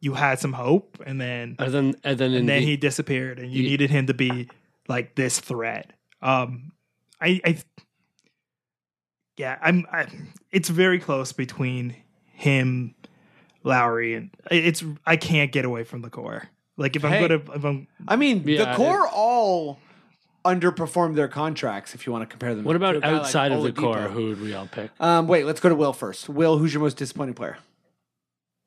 you had some hope, and then And then and then and then the- he disappeared, and you He- needed him to be like this threat. Um, I, I yeah, I'm. I, it's very close between him, Lowry, and it's. I can't get away from the core. Like if I'm Hey. gonna, if I'm I mean, Yeah, the core all underperformed their contracts. If you want to compare them, What about a guy like outside of the core? Who would we all pick? Um, wait, let's go to Will first. Will, who's your most disappointing player?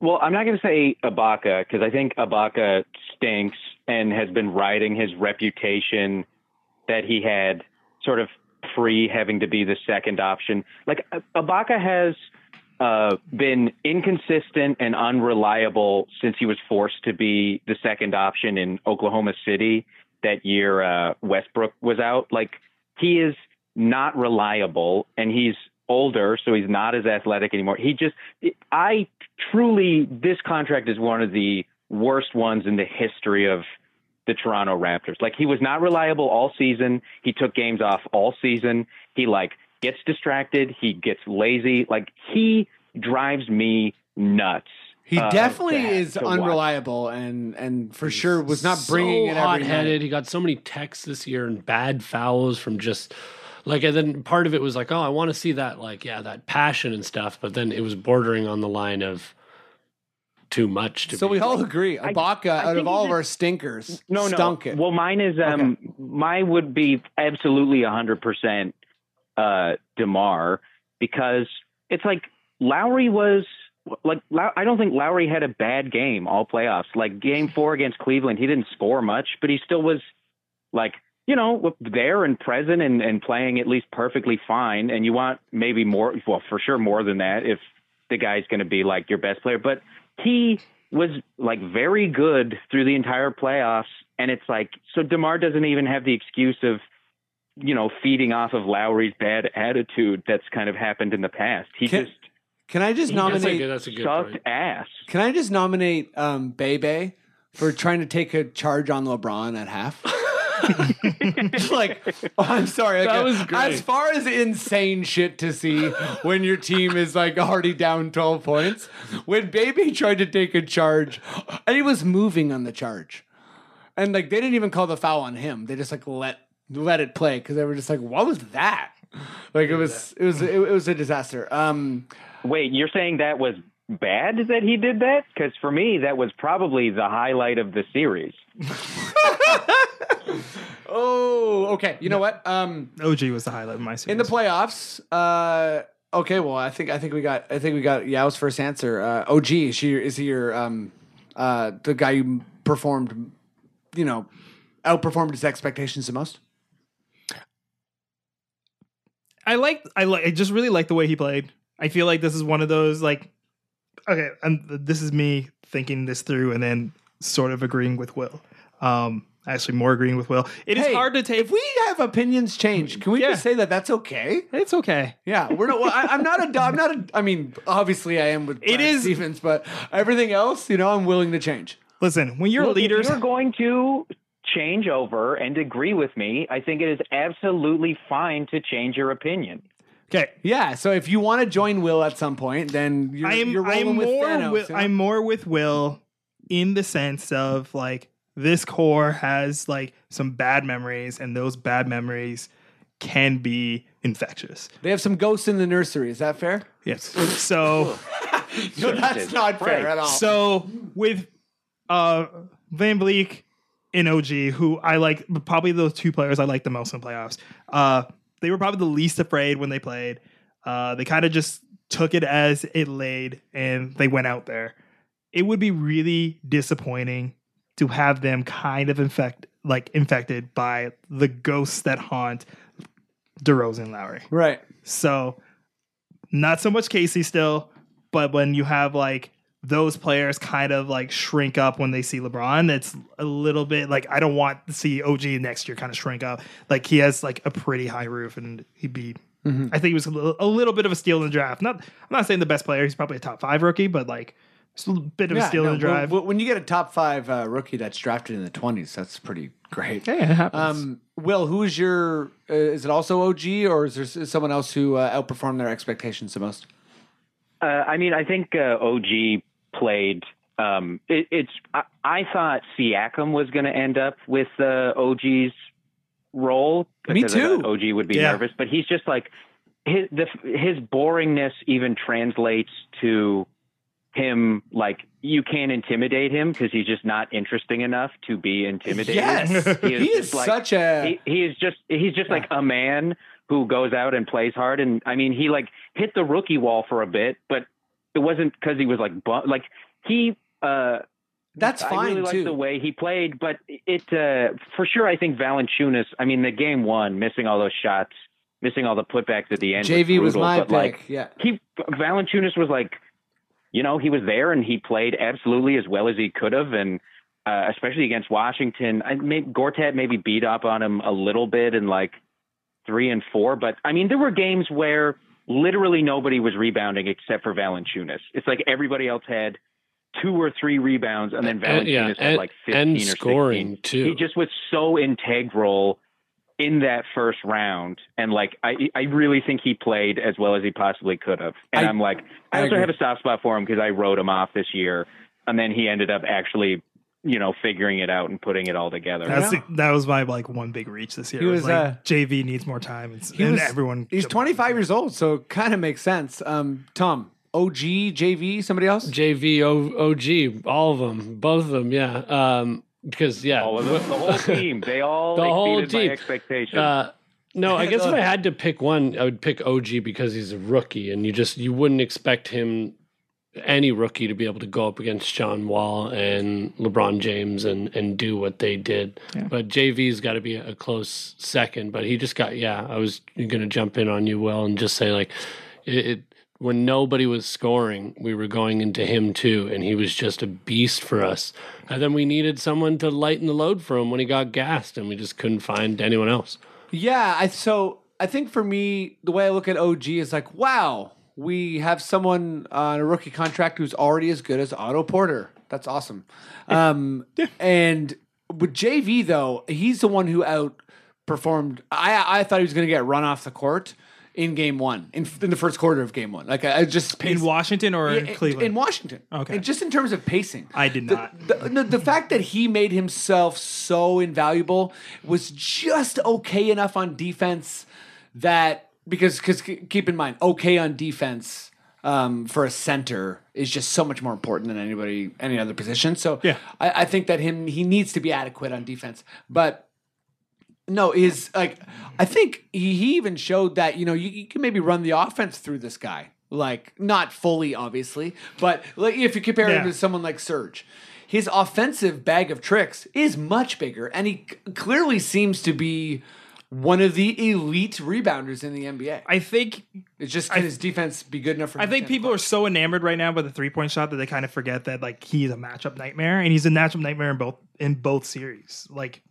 Well, I'm not going to say Ibaka because I think Ibaka stinks and has been riding his reputation that he had sort of pre having to be the second option. Like Ibaka has uh, been inconsistent and unreliable since he was forced to be the second option in Oklahoma City that year uh, Westbrook was out. Like he is not reliable and he's older, so he's not as athletic anymore. He just, I truly, this contract is one of the worst ones in the history of the Toronto Raptors. Like he was not reliable all season. He took games off all season. He like gets distracted. He gets lazy. Like he drives me nuts. He uh, definitely to- is to watch. unreliable, and and for sure was not bringing so it every hot-headed. night. He got so many texts this year and bad fouls from just like, and then part of it was like, oh, I want to see that, like, yeah, that passion and stuff. But then it was bordering on the line of too much. To So be we all agree, I- Ibaka, out of all of our stinkers, No, no. stunk it. Well, mine is um, mine would be absolutely hundred percent uh, Demar because it's like Lowry was like I don't think Lowry had a bad game all playoffs. Like game four against Cleveland, he didn't score much, but he still was like you know there and present and, and playing at least perfectly fine. And you want maybe more, well, for sure more than that if the guy's going to be like your best player, but he was like very good through the entire playoffs. And it's like, so DeMar doesn't even have the excuse of, you know, feeding off of Lowry's bad attitude that's kind of happened in the past. He Can- just Can I just he That's a nominate? good, that's a good sucked point. ass. Can I just nominate um, Bebe for trying to take a charge on LeBron at half? like, oh, I'm sorry. That like, was great. As far as insane shit to see when your team is like already down 12 points, when Bebe tried to take a charge, and he was moving on the charge, and like they didn't even call the foul on him. They just like let let it play because they were just like, what was that? Like it was it was it, it was a disaster. Um, Wait, you're saying that was bad that he did that? Because for me, that was probably the highlight of the series. Oh, okay. You know what? Um, OG was the highlight of my series. in the playoffs. Uh, okay, well, I think I think we got I think we got Yaw's first answer. Uh, OG is she is he your um uh the guy who performed, you know, outperformed his expectations the most? I like I like I just really like the way he played. I feel like this is one of those like okay, and this is me thinking this through and then sort of agreeing with Will. Um actually more agreeing with Will. It is Hey, hard to take If we have opinions change, can we Yeah. just say that that's okay? It's okay. Yeah, we're not. Well, I, I'm not a. I'm not a. I mean, obviously, I am with It Brad is- Stevens, but everything else, you know, I'm willing to change. Listen, when you're Look, leaders if you're going to change over and agree with me, I think it is absolutely fine to change your opinion. Okay. Yeah. So if you want to join Will at some point, then you're, I am you're rolling I'm with more Thanos. with, you know? I'm more with Will in the sense of like this core has like some bad memories and those bad memories can be infectious. They have some ghosts in the nursery. Is that fair? Yes. So No, that's not fair at all. So with uh VanVleet and OG, who I like probably those two players I like the most in the playoffs. Uh they were probably the least afraid when they played. Uh they kind of just took it as it laid and they went out there. It would be really disappointing to have them kind of infect like infected by the ghosts that haunt DeRozan and Lowry. right. So not so much Casey still, but when you have like those players kind of like shrink up when they see LeBron, it's a little bit like I don't want to see OG next year kind of shrink up. Like he has like a pretty high roof and he'd be mm-hmm. I think he was a little, a little bit of a steal in the draft. Not I'm not saying the best player, he's probably a top 5 rookie, but like just a little bit of a steal no, in the drive. when- When you get a top five uh, rookie that's drafted in the 20s, that's pretty great. yeah, it happens. Um, Will, who's your? Uh, is it also OG or is there someone else who uh, outperformed their expectations the most? Uh, I mean, I think uh, OG played. Um, it, it's. I, I thought Siakam was going to end up with uh, OG's role. Me too. OG would be Yeah. nervous, but he's just like his the, his boringness even translates to him like you can't intimidate him because he's just not interesting enough to be intimidated. Yes, He is he is like- such a. he, he is just he's just like a man who goes out and plays hard and i mean he like hit the rookie wall for a bit but it wasn't because he was like bu- like he uh that's I fine really like the way he played, but it uh, for sure. I think Valanciunas. I mean, the game one, missing all those shots, missing all the putbacks at the end. JV was brutal, my but, pick. Like, yeah. he Valanciunas was like, you know, he was there and he played absolutely as well as he could have, and uh, especially against Washington. I mean, Gortat maybe beat up on him a little bit in like three and four, but I mean, there were games where literally nobody was rebounding except for Valanciunas. It's like everybody else had two or three rebounds, and then And- Valanciunas yeah, had and- like fifteen and or scoring 16. too. He just was so integral in that first round, and like I, I really think he played as well as he possibly could have. And I- I, am like, I, I also agree. have a soft spot for him because I wrote him off this year, and then he ended up actually, you know, figuring it out and putting it all together. That's Yeah. the, that was my like one big reach this year. He It was, like uh, JV needs more time, and, he and was- everyone. He's 25 years old, so it kind of makes sense. Um, Tom, OG, JV, somebody else? JV, o, OG, all of them, both of them, yeah. Um, because yeah, all of them, the whole team, they all The whole team. my expectations. Uh, no, I guess if I had to pick one, I would pick OG because he's a rookie, and you just you wouldn't expect him, any rookie, to be able to go up against John Wall and LeBron James and and do what they did. But JV's got to be a close second. But he just got yeah. I was going to jump in on you, Will, and just say like it. it when nobody was scoring, we were going into him too, and he was just a beast for us. And then we needed someone to lighten the load for him when he got gassed, and we just couldn't find anyone else. Yeah, I so I think for me, the way I look at OG is like, wow, we have someone on a rookie contract who's already as good as Otto Porter. That's awesome. Um, And with JV though, he's the one who outperformed. I I thought he was going to get run off the court in game one, in, in the first quarter of game one. Like I, I just in Washington or in Yeah, Cleveland. In Washington. Okay. And just in terms of pacing. I did The- not. The, no, the fact that he made himself so invaluable was just okay enough on defense that because because keep in mind, okay on defense um, for a center is just so much more important than anybody any other position. So Yeah. I, I think that him he needs to be adequate on defense, but. No, is like I think he, he even showed that you know you, you can maybe run the offense through this guy, like not fully obviously, but like if you compare him Yeah. to someone like Serge, his offensive bag of tricks is much bigger, and he c- clearly seems to be one of the elite rebounders in the NBA. I think It's just can his defense be good enough for? I think people are so enamored right now by the three point shot that they kind of forget that like he's a matchup nightmare, and he's a matchup nightmare in both in both series. Like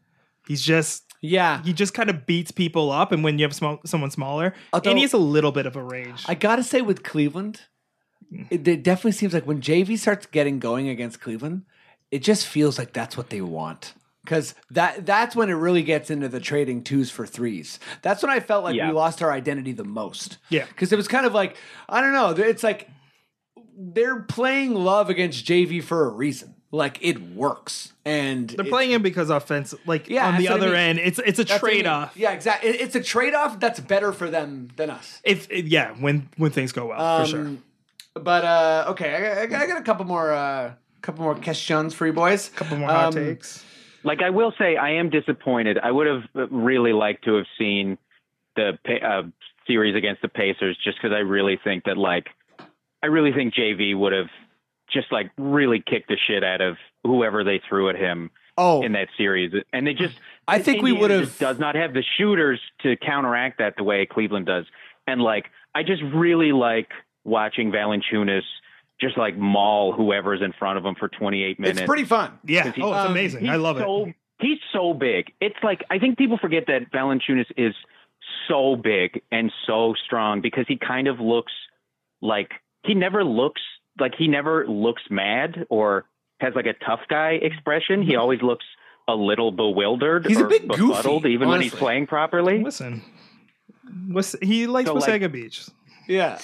he's just yeah. he just kind of beats people up, and when you have small, someone smaller, Although- and he has a little bit of a rage. I gotta say with Cleveland, it, it definitely seems like when JV starts getting going against Cleveland, it just feels like that's what they want. Because that that's when it really gets into the trading twos for threes. That's when I felt like Yeah. we lost our identity the most. Yeah. Because it was kind of like, I don't know, it's like they're playing love against JV for a reason. Like it works. And They're it- playing him because offense, like Yeah, on the that's what I other mean. end, it's it's a that's what I mean. trade off. Yeah, exactly. It's a trade off that's better for them than us. If yeah, when when things go well, for sure. Um, But uh, okay, I, got- I got a couple more, uh, couple more questions for you boys. couple more hot um, takes. like I will say, I am disappointed. I would have really liked to have seen the uh, series against the Pacers, just because I really think that, like, I really think JV would have just like really kicked the shit out of whoever they threw at him Oh, in that series, and they just. I think we would have does not have the shooters to counteract that the way Cleveland does, and like I just really like watching Valanciunas just like maul whoever's in front of him for 28 minutes. It's pretty fun. Yeah. he- Oh, it's um, amazing. I love so, it. He's so big. It's like I think people forget that Valanciunas is so big and so strong because he kind of looks like he never looks like he never looks mad or has like a tough guy expression. He always looks a little bewildered He's a bit goofy, befuddled even when he's playing properly. Listen, was he likes So, like- Wasaga Beach? Yeah,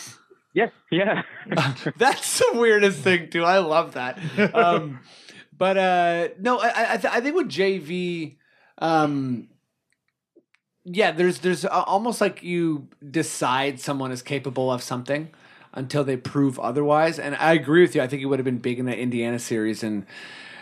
Yeah, yeah. that's the weirdest thing too. I love that. Um, but uh, no, I I, th- I think with JV, um, yeah, there's there's uh, almost like you decide someone is capable of something until they prove otherwise. And I agree with you. I think it would have been big in that Indiana series, and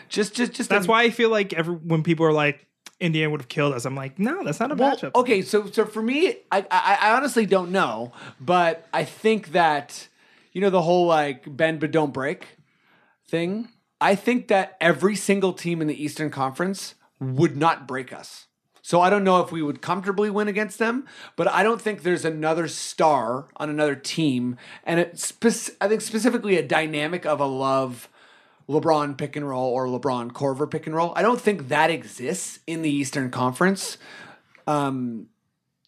just just just That's the- why I feel like every when people are like Indiana would have killed us, I'm like, no, that's not a Well, matchup. okay, so so for me, I, I I honestly don't know, but I think that you know the whole like bend but don't break thing. I think that every single team in the Eastern Conference would not break us. So I don't know if we would comfortably win against them, but I don't think there's another star on another team, and it spec- I think specifically a dynamic of a love. LeBron pick and roll or LeBron Korver pick and roll. I don't think that exists in the Eastern Conference um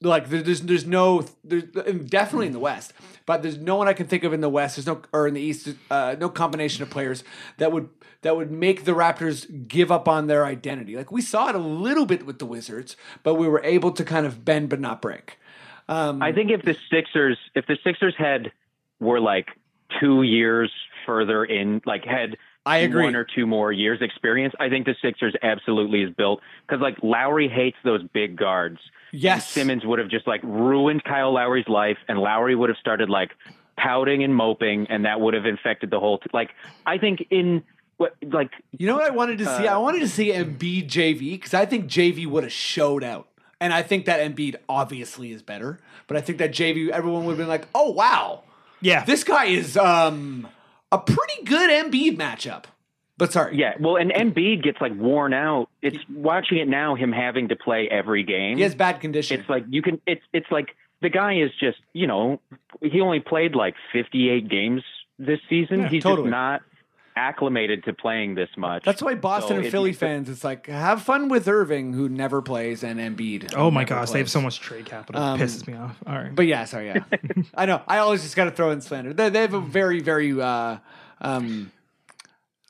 like there's there's no there's definitely in the west but there's no one i can think of in the west there's no or in the east uh, no combination of players that would that would make the raptors give up on their identity. Like we saw it a little bit with the wizards but we were able to kind of bend but not break. Um I think if the Sixers, if the Sixers had were like two years further in, like had I agree. one or two more years experience, I think the Sixers absolutely is built because like Lowry hates those big guards. yes Simmons would have just like ruined Kyle Lowry's life, and Lowry would have started like pouting and moping, and that would have infected the whole. T- like I think in what like You know what I wanted to see? I wanted to see Embiid JV because I think JV would have showed out. And I think that Embiid obviously is better, but I think that JV everyone would have been like, "Oh wow, yeah, this guy is um a pretty good Embiid matchup." But sorry, yeah, well, and Embiid gets like worn out. It's watching it now, him having to play every game. he has bad condition. it's like you can it's it's like the guy is just you know he only played like 58 games this season Yeah, he's totally. just not acclimated to playing this much That's why Boston So and Philly it's- fans, it's like have fun with Irving, who never plays, and Embiid. Oh my never gosh, they have so much trade capital. Um, it pisses me off. All right. But yeah, sorry, yeah, I know. I always just got to throw in slander. They, they have a very, very uh, um,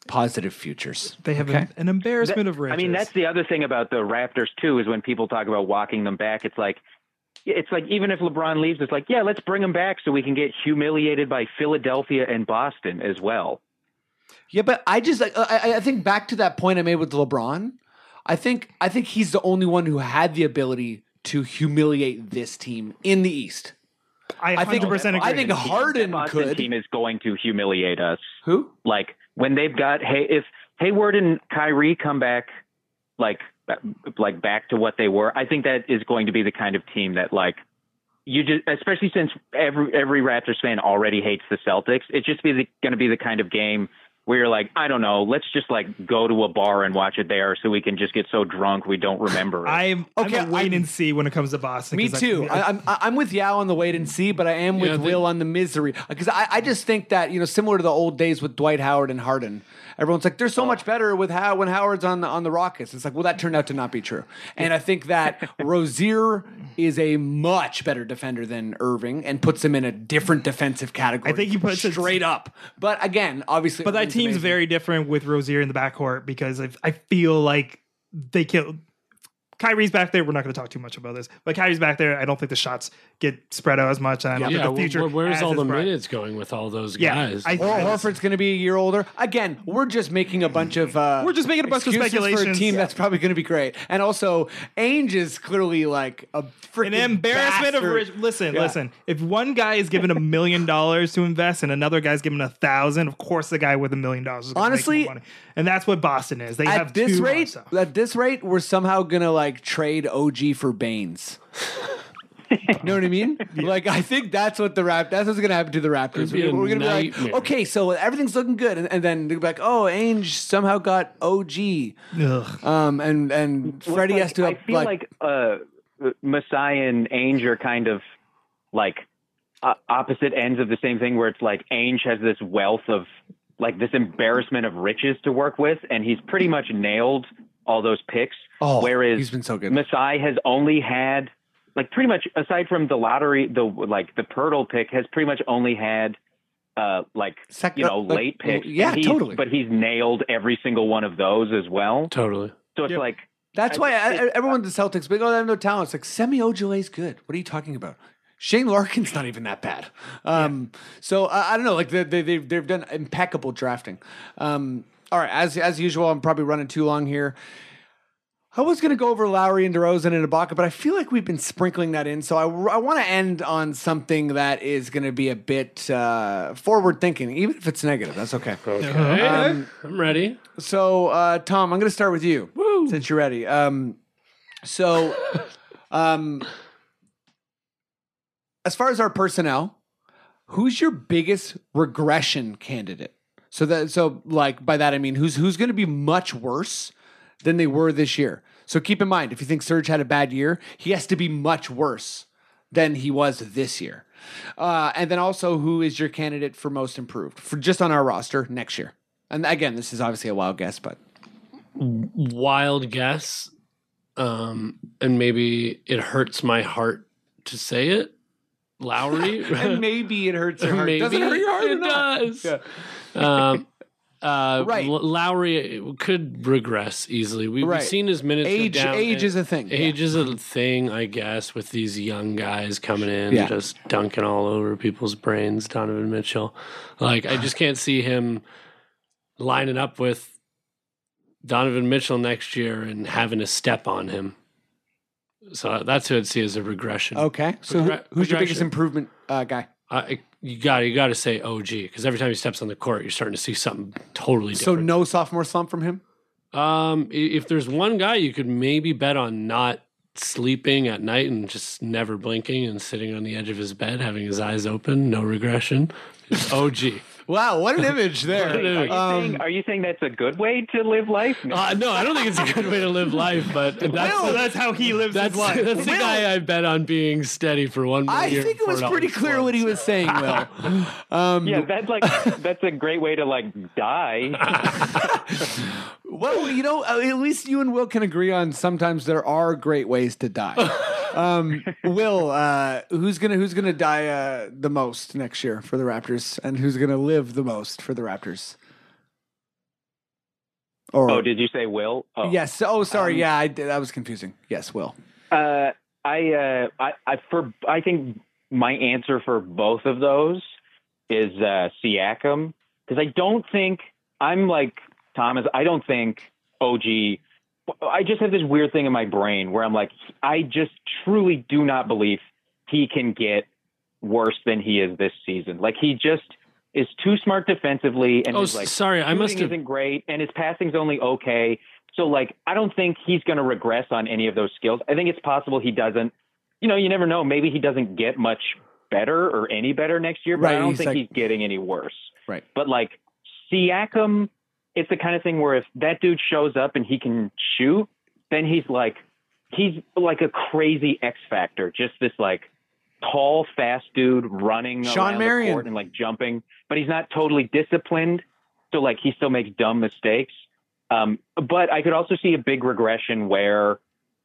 positive futures. they have okay. an, an embarrassment of riches. I mean, that's the other thing about the Raptors too is when people talk about walking them back, it's like it's like even if LeBron leaves, it's like yeah, let's bring him back so we can get humiliated by Philadelphia and Boston as well. Yeah, but I just I, I I think back to that point I made with LeBron. I think I think he's the only one who had the ability to humiliate this team in the East. I I think 100% agree. I think Harden The Boston could. team is going to humiliate us. Who? Like when they've got hey, if Hayward and Kyrie come back, like like back to what they were, I think that is going to be the kind of team that like you just, especially since every every Raptors fan already hates the Celtics. It's just be going to be the kind of game where you're like, I don't know, let's just like go to a bar and watch it there, so we can just get so drunk we don't remember it. I'm Okay, I'm a wait I'm- and see when it comes to Boston. Me too. I, I, I'm I'm with Yaw on the wait and see, but I am with Yeah, the- Will on the misery because I, I just think that you know similar to the old days with Dwight Howard and Harden, everyone's like they're so oh. much better with how when Howard's on the on the Rockets. It's like well that turned out to not be true, and I think that Rozier is a much better defender than Irving and puts him in a different defensive category. I think he puts it- straight up. But again, obviously, but that team's amazing. very different with Rozier in the backcourt because I, I feel like they kill. Kyrie's back there. We're not going to talk too much about this, but Kyrie's back there. I don't think the shots get spread out as much. And I don't Yeah, think the future. where- where's all the bright. minutes going with all those Yeah, guys? I- Or Horford's going to be a year older. Again, we're just making a bunch of uh, We're just making a bunch of excuses for a team Yeah. that's probably going to be great. And also, Ainge is clearly like a freaking An embarrassment of rich. Listen, Yeah. listen. If one guy is given a million dollars to invest and another guy's given a thousand, of course the guy with a million dollars is gonna make Honestly, more money. And that's what Boston is. They have this too rate, stuff. at this rate, we're somehow gonna like trade OG for Baynes. you know what I mean? Like I think that's what the rap. That's what's gonna happen to the Raptors. It'd be a We're gonna be like, okay, so everything's looking good, and, and then they'll be like, oh, Ainge somehow got OG, Ugh. um, and and Freddie Well, has to I feel like, uh, Masai and Ainge are kind of like uh, opposite ends of the same thing, where it's like Ainge has this wealth of like this embarrassment of riches to work with, and he's pretty much nailed all those picks. Oh, whereas he's been so good. Masai has only had like pretty much aside from the lottery, the like the Poeltl pick has pretty much only had uh like Sec- you know like, late picks. yeah, he's- totally. But he's nailed every single one of those as well. totally. So it's Yep. like That's I- why I, it- everyone the Celtics big. Oh, they have no talent. It's like Semi Ojeleye's good. What are you talking about? Shane Larkin's not even that bad. Um, So I, I don't know. Like they, they, they've they've done impeccable drafting. Um, all right, as as usual, I'm probably running too long here. I was going to go over Lowry and DeRozan and Ibaka, but I feel like we've been sprinkling that in. So I, I want to end on something that is going to be a bit uh, forward thinking, even if it's negative. That's okay. Okay. Um, I'm ready. So, uh, Tom, I'm going to start with you Woo. since you're ready. Um, so, um, as far as our personnel, who's your biggest regression candidate? So that so like by that I mean who's who's going to be much worse than they were this year. So keep in mind if you think Serge had a bad year, he has to be much worse than he was this year. Uh, and then also who is your candidate for most improved for just on our roster next year? And again, this is obviously a wild guess, but Wild guess. Um, and maybe it hurts my heart to say it. Lowry. and maybe it hurts your heart. Maybe Does it hurt your heart? it does. Yeah. um, uh, Right. Lowry could regress easily. We've Right. seen his minutes Age age is a thing. Age is a thing, I guess, with these young guys coming in, Yeah. just dunking all over people's brains. Donovan Mitchell, like I just can't see him lining up with Donovan Mitchell next year and having a step on him. So that's who I'd see as a regression. Okay. So who- Regre- who's your biggest improvement uh, guy? I, you got you got to say OG because every time he steps on the court, you're starting to see something totally different. So no sophomore slump from him? Um, if there's one guy you could maybe bet on not sleeping at night and just never blinking and sitting on the edge of his bed, having his eyes open, no regression, is OG. Wow, what an image there. What an image. Are you, Um, saying, are you saying that's a good way to live life? Uh, no, I don't think it's a good way to live life, but that's Well, that's how he lives that's, his life. that's the guy I bet on being steady for one more I year. think it was pretty clear what he was saying, Will. Um, yeah, that's like that's a great way to like die. Well, you know, uh, at least you and Will can agree on sometimes there are great ways to die. Um, Will, uh, who's gonna who's gonna die uh, the most next year for the Raptors, and who's gonna live the most for the Raptors? Or oh, did you say Will? Oh. yes? Oh, sorry. Um, yeah, I did. That was confusing. Yes, Will. Uh, I, uh, I, I, for, I think my answer for both of those is uh, Siakam because I don't think I'm like Thomas. I don't think OG. I just have this weird thing in my brain where I'm like, I just truly do not believe he can get worse than he is this season. Like he just is too smart defensively, and Oh, his, like sorry, I must shooting have. isn't great, and his passing's only okay. So like, I don't think he's going to regress on any of those skills. I think it's possible he doesn't. You know, you never know. Maybe he doesn't get much better or any better next year, but Right, I don't he's think like- he's getting any worse. Right. But like Siakam, it's the kind of thing where if that dude shows up and he can shoot, then he's like he's like a crazy X factor. Just this like tall, fast dude running Sean around Marion. the court and like jumping, but he's not totally disciplined. So like he still makes dumb mistakes. Um, but I could also see a big regression where,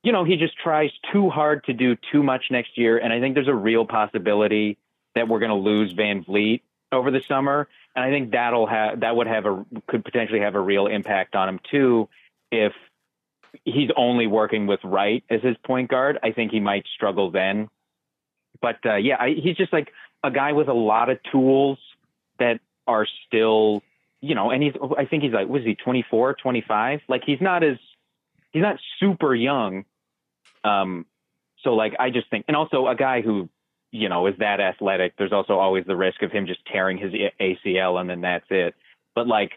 you know, he just tries too hard to do too much next year. And I think there's a real possibility that we're going to lose VanVleet over the summer. And I think that'll have, that would have a, could potentially have a real impact on him too. If he's only working with Wright as his point guard, I think he might struggle then. But uh, yeah, I, he's just like a guy with a lot of tools that are still, you know, and he's, I think he's like, was he 24, 25? Like he's not as, he's not super young. Um, so like, I just think, and also a guy who, you know, is that athletic, there's also always the risk of him just tearing his ACL and then that's it. But like,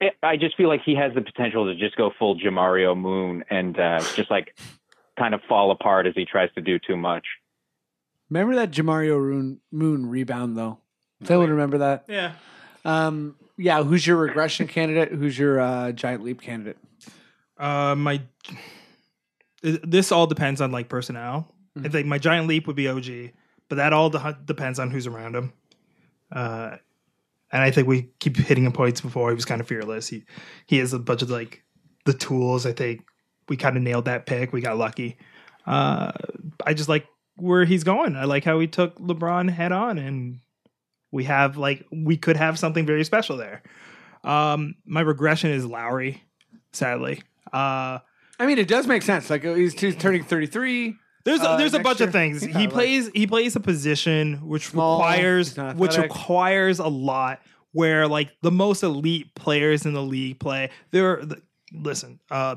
it, I just feel like he has the potential to just go full Jamario Moon and uh, just like kind of fall apart as he tries to do too much. Remember that Jamario Moon, Moon rebound though? Does anyone remember that? Yeah. Um, yeah. Who's your regression candidate? Who's your uh, giant leap candidate? Uh, my this all depends on like personnel. I think my giant leap would be OG, but that all de- depends on who's around him. Uh, and I think we keep hitting him points before. He was kind of fearless. He he has a bunch of like the tools. I think we kind of nailed that pick. We got lucky. Uh, I just like where he's going. I like how he took LeBron head on, and we have like we could have something very special there. Um, my regression is Lowry, sadly. Uh, I mean, it does make sense. Like he's, he's turning thirty three. There's Uh, a, there's a bunch year? of things. Yeah, he like- plays he plays a position which Small, requires which requires a lot. Where like the most elite players in the league play. There, the, listen, uh,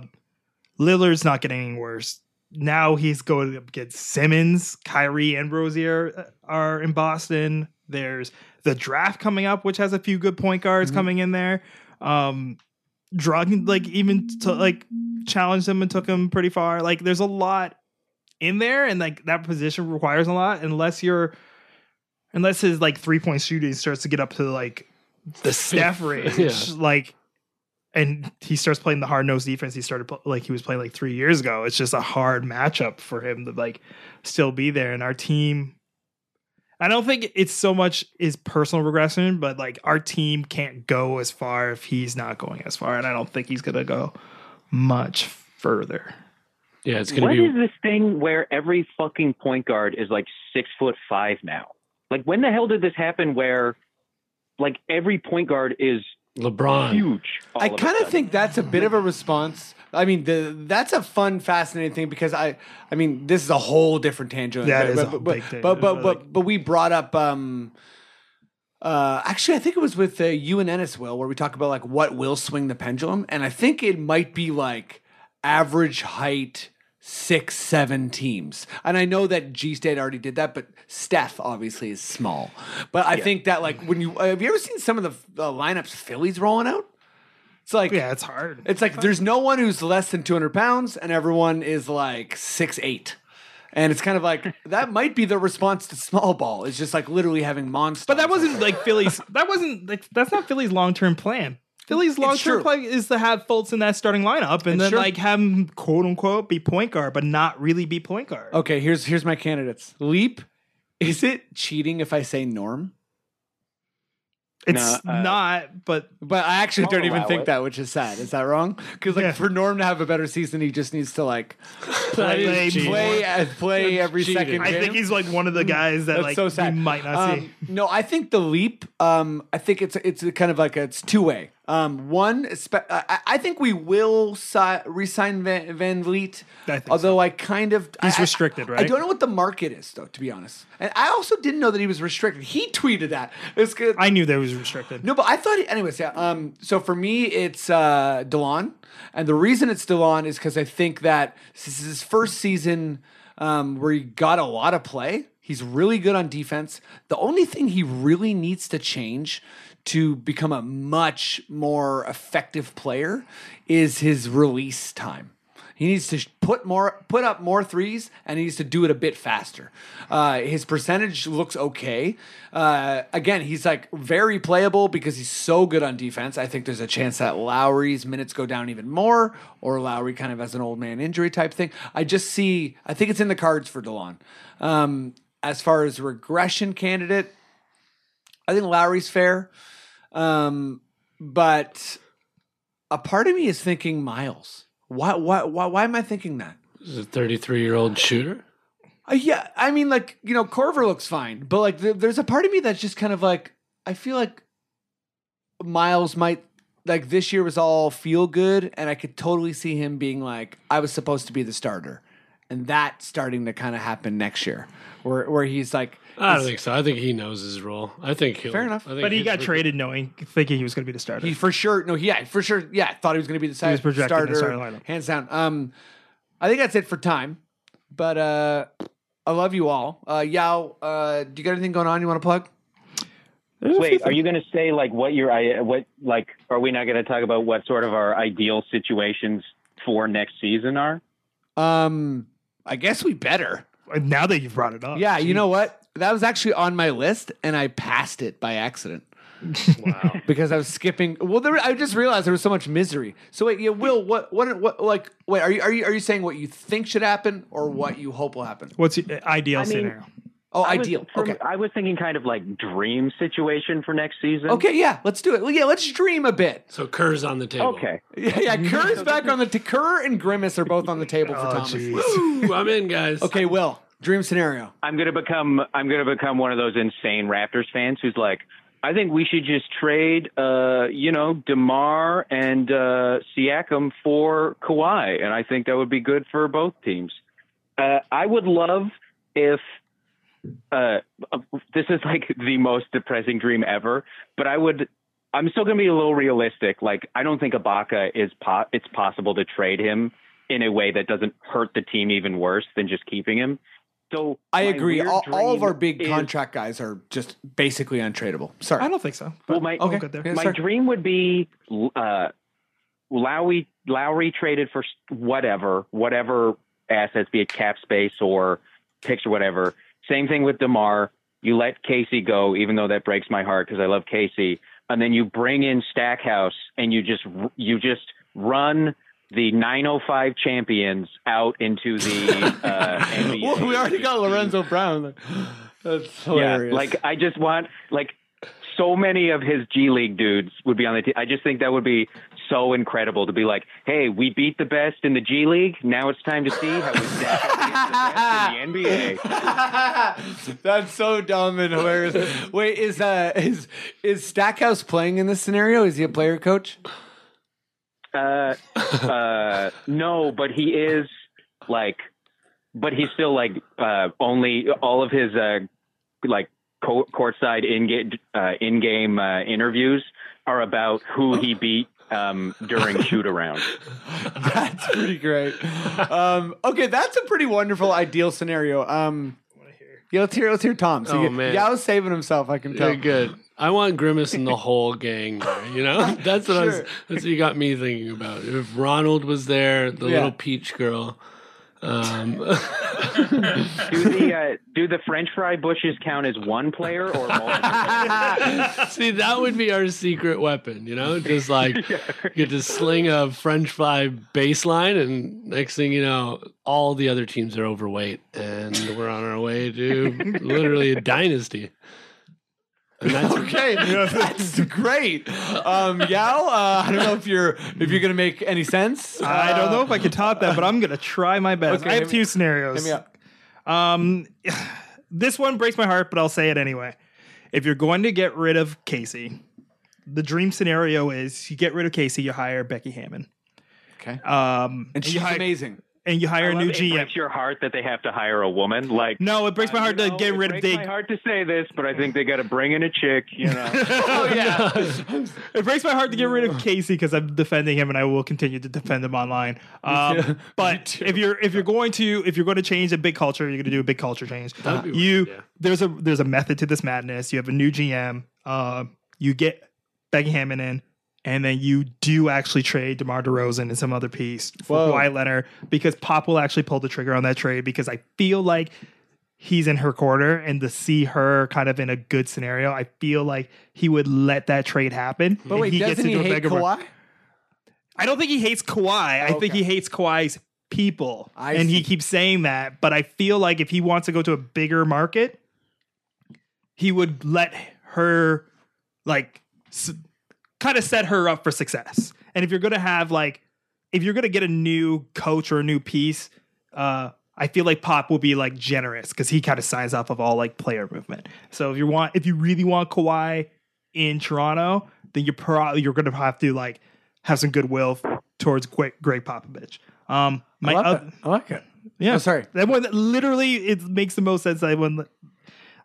Lillard's not getting any worse. Now he's going to get Simmons, Kyrie, and Rozier uh, are in Boston. There's the draft coming up, which has a few good point guards Mhm. coming in there. Um, Dragon like even to like challenged him and took him pretty far. Like there's a lot in there, and like that position requires a lot. Unless you're, unless his like three point shooting starts to get up to like the Steph range, Yeah. like, and he starts playing the hard nosed defense he started like he was playing like three years ago. It's just a hard matchup for him to like still be there. And our team, I don't think it's so much his personal regression, but like our team can't go as far if he's not going as far, and I don't think he's gonna go much further. Yeah, it's gonna is be. this thing where every fucking point guard is like six foot five now? Like when the hell did this happen? Where like every point guard is LeBron. huge. I kind of think that's a bit of a response. I mean, the that's a fun, fascinating thing because I, I mean, this is a whole different tangent. That but, is a but, but, big tangent, But but but, but, but we brought up. um uh, actually, I think it was with uh, you and Ennis, Will, where we talk about like what will swing the pendulum, and I think it might be like average height six, seven teams. And I know that G State already did that, but Steph obviously is small. But I think that like when you have you ever seen some of the uh, lineups Philly's rolling out? It's like Yeah, it's hard. it's like there's no one who's less than 200 pounds, and everyone is like six eight. And it's kind of like that might be the response to small ball. It's just like literally having monsters. But that wasn't like Philly's. That wasn't like that's not Philly's long term plan. Philly's long term play is to have Fultz in that starting lineup and It's then true. like have him quote unquote be point guard, but not really be point guard. okay. Here's here's my candidates. Leap. Is it cheating if I say Norm? It's No, uh, not, but But I actually don't even think it. that, which is sad. Is that wrong? Because like Yeah. for Norm to have a better season, he just needs to like Play play play uh, play every cheating. second. I think he's like one of the guys that That's like so sad. we might not see. Um, no, I think the leap. Um, I think it's it's kind of like a, it's two way. Um, one, I, think we will si- resign Van, VanVleet. I think although I kind of He's I- restricted, I don't know what the market is though, to be honest. And I also didn't know that he was restricted. He tweeted that. It's good. I knew that he was restricted. No, but I thought, anyways, yeah. Um, so for me, it's uh, Delon, and the reason it's Delon is because I think that this is his first season um, where he got a lot of play. He's really good on defense. The only thing he really needs to change to become a much more effective player is his release time. He needs to put more, put up more threes, and he needs to do it a bit faster. Uh, his percentage looks okay. Uh, again, he's like very playable because he's so good on defense. I think there's a chance that Lowry's minutes go down even more, or Lowry kind of has an old man injury type thing. I just see. I think it's in the cards for Delon. Um, as far as regression candidate, I think Lowry's fair, um, but a part of me is thinking Miles. Why? Why? Why? Why am I thinking that? Is a 33 year old shooter? Uh, yeah, I mean, like you know, Korver looks fine, but like th- there's a part of me that's just kind of like I feel like Miles might like this year was all feel good, and I could totally see him being like I was supposed to be the starter, and that starting to kind of happen next year, where where he's like, I don't think so. I think he knows his role. I think he'll. Fair enough. I think But he his got reg- traded knowing thinking he was going to be the starter. He for sure, no, yeah, for sure, yeah, thought he was going to be the si- was projected in starter, the starting lineup. hands down. Um, I think that's it for time, but uh, I love you all. Uh, Yaw, uh, do you got anything going on you want to plug? Wait, are you going to say like what your I what like? Are we not going to talk about what sort of our ideal situations for next season are? Um, I guess we better. now that you've brought it up. Yeah, you know what? That was actually on my list, and I passed it by accident. Wow. because I was skipping. Well, there, I just realized there was so much misery. So wait, yeah, Will, what, what, what, like, wait, are you, are you, are you saying what you think should happen or what you hope will happen? What's your ideal I mean- scenario? Oh, I ideal. for- okay. I was thinking kind of like dream situation for next season. Okay, yeah, let's do it. Well, yeah, let's dream a bit. so Kerr's on the table. Okay. Yeah, yeah. Kerr's back on the t- Kerr and Grimace are both on the table for Oh, Thomas. Woo, I'm in, guys. Okay, Will, dream scenario. I'm gonna become I'm gonna become one of those insane Raptors fans who's like, I think we should just trade, uh, you know, DeMar and uh, Siakam for Kawhi, and I think that would be good for both teams. Uh, I would love if uh, this is like the most depressing dream ever, but I would. I'm still gonna be a little realistic. Like, I don't think Ibaka is po- it's possible to trade him in a way that doesn't hurt the team even worse than just keeping him. So I agree. All, all of our big is- contract guys are just basically untradeable. Sorry. I don't think so. Well, my We'll Okay. get there. My sorry. dream would be uh, Lowry Lowry traded for whatever whatever assets, be it cap space or picks or whatever. Same thing with DeMar. You let Casey go, even though that breaks my heart because I love Casey. And then you bring in Stackhouse and you just you just run the 905 champions out into the uh, NBA. Well, we already got Lorenzo Brown. That's hilarious. Yeah, like I just want like so many of his G League dudes would be on the team. I just think that would be so incredible to be like, hey, we beat the best in the G League. Now it's time to see how we stack up against the best in the NBA. That's so dumb and hilarious. Wait, is uh is is Stackhouse playing in this scenario? Is he a player coach? Uh, uh, no, but he is like, but he's still like uh, only all of his uh, like co- courtside in game uh, in game uh, interviews are about who he beat um, during shoot around. That's pretty great. Um, okay, that's a pretty wonderful ideal scenario. Um, yeah, let's hear let's hear Tom. So Oh, you, man. Yaw's saving himself. I can tell. Yeah, good. I want Grimace and the whole gang there. You know, that's what I was. That's what you got me thinking about. If Ronald was there, the Yeah. little peach girl. Um, Do the uh, do the French fry bushes count as one player or multiple? see, that would be our secret weapon. You know, just like get to sling a French fry baseline, and next thing you know, all the other teams are overweight, and we're on our way to literally a dynasty. And that's Okay, that's great. Um, Yaw, uh, I don't know if you're if you're gonna make any sense. I don't know Uh, if I can top that, but I'm gonna try my best. Okay, I have hit me- two scenarios. Hit me up. Um, this one breaks my heart, but I'll say it anyway. If you're going to get rid of Casey, the dream scenario is you get rid of Casey, you hire Becky Hammon. Okay, Um, and she's you hire, amazing. And you hire I a love new it GM. breaks your heart that they have to hire a woman. Like No, it breaks my uh, heart you to know, get rid of breaks they. my heart to say this, but I think they got to bring in a chick. You know. Oh yeah, It breaks my heart to get rid of Casey because I'm defending him, and I will continue to defend him online. Um, but if you're if you're going to if you're going to change a big culture, you're going to do a big culture change. That'd you weird, yeah. there's a there's a method to this madness. You have a new GM. Uh, you get Becky Hammon in, and then you do actually trade DeMar DeRozan and some other piece for Whoa. Kawhi Leonard because Pop will actually pull the trigger on that trade because I feel like he's in her corner and to see her kind of in a good scenario, I feel like he would let that trade happen. but wait, doesn't he a hate Kawhi? I don't think he hates Kawhi. I think he hates Kawhi's people. I and see. he keeps saying that. But I feel like if he wants to go to a bigger market, he would let her like kind of set her up for success. And if you're going to have like if you're going to get a new coach or a new piece, uh I feel like Pop will be like generous because he kind of signs off of all like player movement. So if you want, if you really want Kawhi in Toronto, then you're probably you're going to have to like have some goodwill towards Greg, Greg Popovich. Um, my I like oth- that. I like it. yeah, Oh, sorry. that one literally it makes the most sense. That one.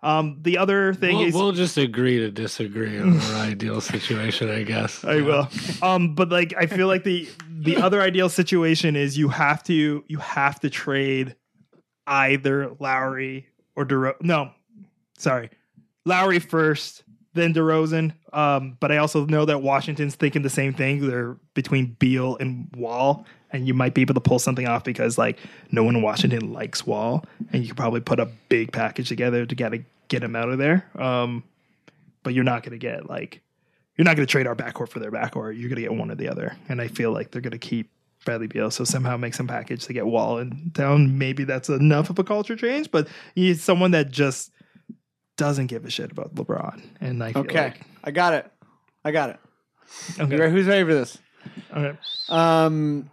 Um, the other thing We'll, is we'll just agree to disagree on our ideal situation, I guess. I will. Um, but like I feel like the the other ideal situation is you have to you have to trade either Lowry or DeRozan. No, sorry, Lowry first, then DeRozan. Um, but I also know that Washington's thinking the same thing. They're between Beal and Wall, and you might be able to pull something off because like no one in Washington likes Wall, and you could probably put a big package together to get get him out of there. Um, but you're not going to get like you're not going to trade our backcourt for their backcourt. You're going to get one or the other. And I feel like they're going to keep Bradley Beal. So somehow make some package to get Wall and down. Maybe that's enough of a culture change, but he's someone that just doesn't give a shit about LeBron. And I Okay, like, I got it. I got it. okay. Ready- Who's ready for this? okay. Um,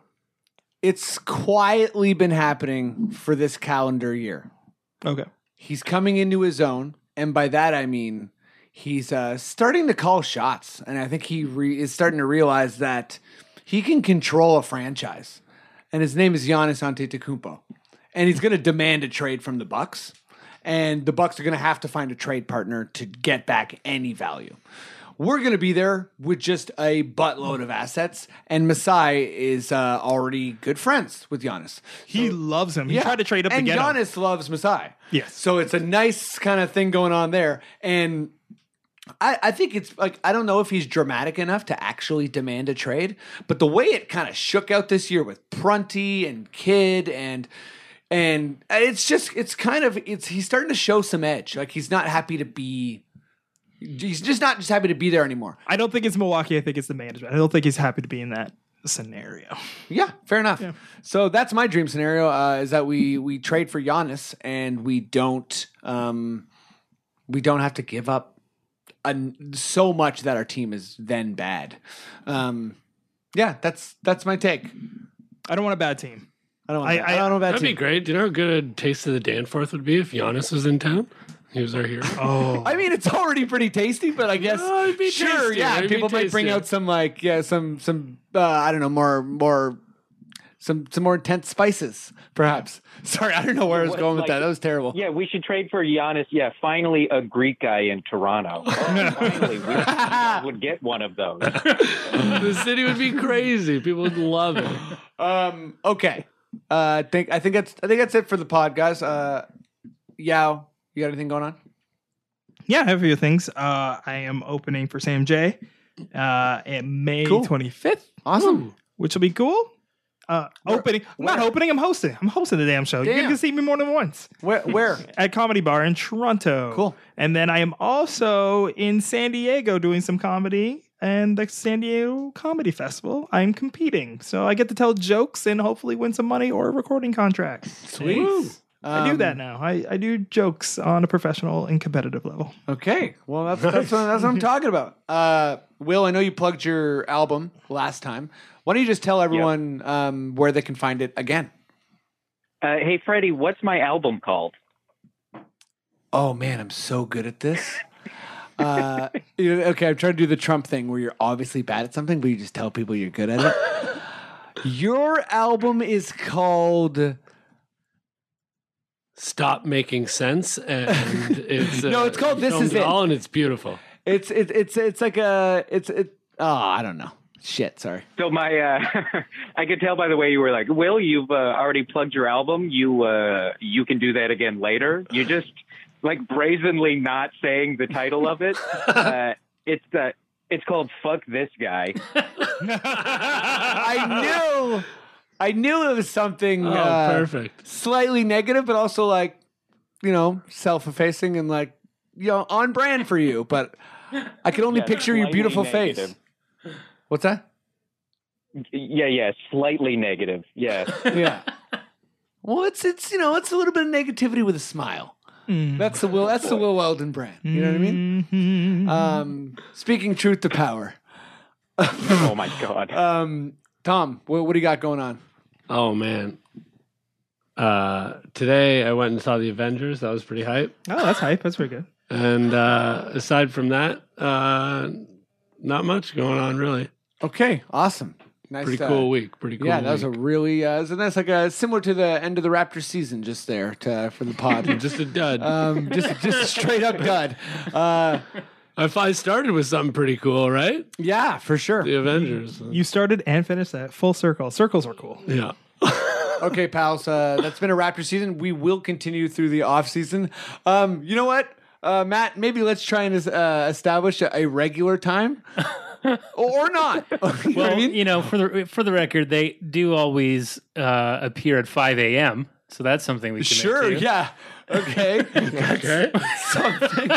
it's quietly been happening for this calendar year. Okay. He's coming into his own, and by that I mean he's uh, starting to call shots, and I think he re- is starting to realize that he can control a franchise. And his name is Giannis Antetokounmpo, and he's going to demand a trade from the Bucks, and the Bucks are going to have to find a trade partner to get back any value. We're going to be there with just a buttload of assets, and Masai is uh, already good friends with Giannis. He loves him. He tried to trade up and to get him. Giannis loves Masai. Yes. So it's a nice kind of thing going on there, and I, I think it's like I don't know if he's dramatic enough to actually demand a trade, but the way it kind of shook out this year with Prunty and Kidd and and it's just it's kind of it's he's starting to show some edge. Like he's not happy to be he's just not just happy to be there anymore. I don't think it's Milwaukee. I think it's the management. I don't think he's happy to be in that scenario. Yeah, fair enough. So that's my dream scenario uh, is that we we trade for Giannis and we don't um we don't have to give up an, so much that our team is then bad. Um yeah, that's that's my take. I don't want a bad team. I don't want I- that. I- I, don't know about That'd be team. great. Do you know how good a taste of the Danforth would be if Giannis was in town? He was our hero. Oh, I mean, it's already pretty tasty, but I guess No, it'd be sure, tastier. yeah. It'd be People might bring tastier. out some like yeah, some some uh, I don't know more more some some more intense spices, perhaps. Sorry, I don't know where I was What, going with like- that. That was terrible. Yeah, we should trade for Giannis. Yeah, finally a Greek guy in Toronto. Oh, finally, we would get one of those. the city would be crazy. People would love it. Um. Okay. Uh. I think I think that's I think that's it for the pod, guys. Uh. Yaw, you got anything going on? yeah, I have a few things. Uh, I am opening for Sam J. Uh, in May Cool. twenty fifth, Awesome. which will be cool. Uh, opening. I'm not where? opening. I'm hosting. I'm hosting the damn show. You Damn. can see me more than once Where? Where? at Comedy Bar in Toronto. Cool. And then I am also in San Diego doing some comedy and the San Diego Comedy Festival. I'm competing, so I get to tell jokes and hopefully win some money or a recording contract. Sweet. I do that now. I, I do jokes on a professional and competitive level. Okay. Well, that's that's what, that's what I'm talking about. Uh, Will, I know you plugged your album last time. Why don't you just tell everyone um, where they can find it again? Uh, hey, Freddie, what's my album called? Oh man, I'm so good at this. Uh, you know, okay, I'm trying to do the Trump thing where you're obviously bad at something, but you just tell people you're good at it. Your album is called. Stop making sense, and it's uh, No, it's called This Is It. all, and it's beautiful. It's it, it's it's like a it's it. Oh, I don't know. Shit, sorry. So my, uh, I could tell by the way you were like, Will, you've uh, already plugged your album. You, uh, you can do that again later. You just like brazenly not saying the title of it. Uh, it's uh, it's called "Fuck This Guy." I knew, I knew it was something Oh, uh, perfect. slightly negative, but also like, you know, self-effacing and like, you know, on brand for you. But I could only Yeah, picture your slightly beautiful face. What's that? Yeah, yeah, slightly negative. Yeah. Yeah. well, it's it's you know it's a little bit of negativity with a smile. That's the Will. That's the Will Weldon brand. You know what I mean? Mm-hmm. Um, speaking truth to power. oh my god. Um, Tom, what, what do you got going on? Oh man. Uh, today I went and saw the Avengers. That was pretty hype. Oh, that's hype. That's pretty good. And uh, aside from that, uh, not much going on really. Okay, awesome. Nice. Pretty uh, cool week. Pretty cool. Yeah, that was a week. really uh, so that's like a similar to the end of the Raptors season, just there to, for the pod. just a dud. um, just just straight up dud. Uh, if I started with something pretty cool, right? yeah, for sure. The Avengers. You started and finished that full circle. Circles are cool. Yeah. Okay, pals. Uh, that's been a Raptor season. We will continue through the off season. Um, you know what, uh, Matt? Maybe let's try and uh, establish a, a regular time, or not. you know what I Well, mean? you know, for the for the record, they do always uh, appear at 5 a.m. So that's something we can Sure. Make too. Yeah. Okay. Okay. Something.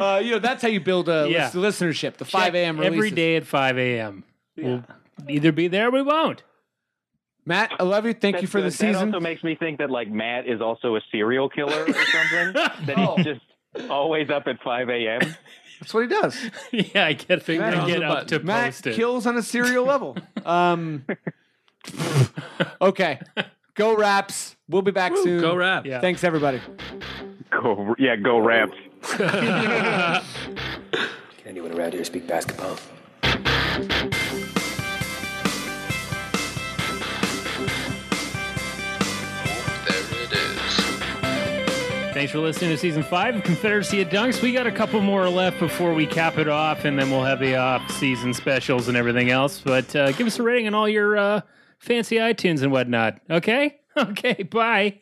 uh, you know, that's how you build a Yeah. lis- listenership. The five a.m. every releases. day at 5 a.m. We'll either be there or we won't. Matt, I love you. Thank you That's for the good. That season. also makes me think that like Matt is also a serial killer or something. that Oh. he's just always up at 5 a.m. That's what he does. yeah, I get, Finger I get up to button. Matt post it. kills on a serial level. Um, okay. Go Raps. We'll be back soon. Go rap. Yeah. Thanks, everybody. Go, yeah, go Raps. Can anyone around here speak basketball? There it is. Thanks for listening to season five of Confederacy of Dunks. We got a couple more left before we cap it off, and then we'll have the off-season specials and everything else. But uh, give us a rating on all your uh, fancy iTunes and whatnot. Okay? Okay, bye.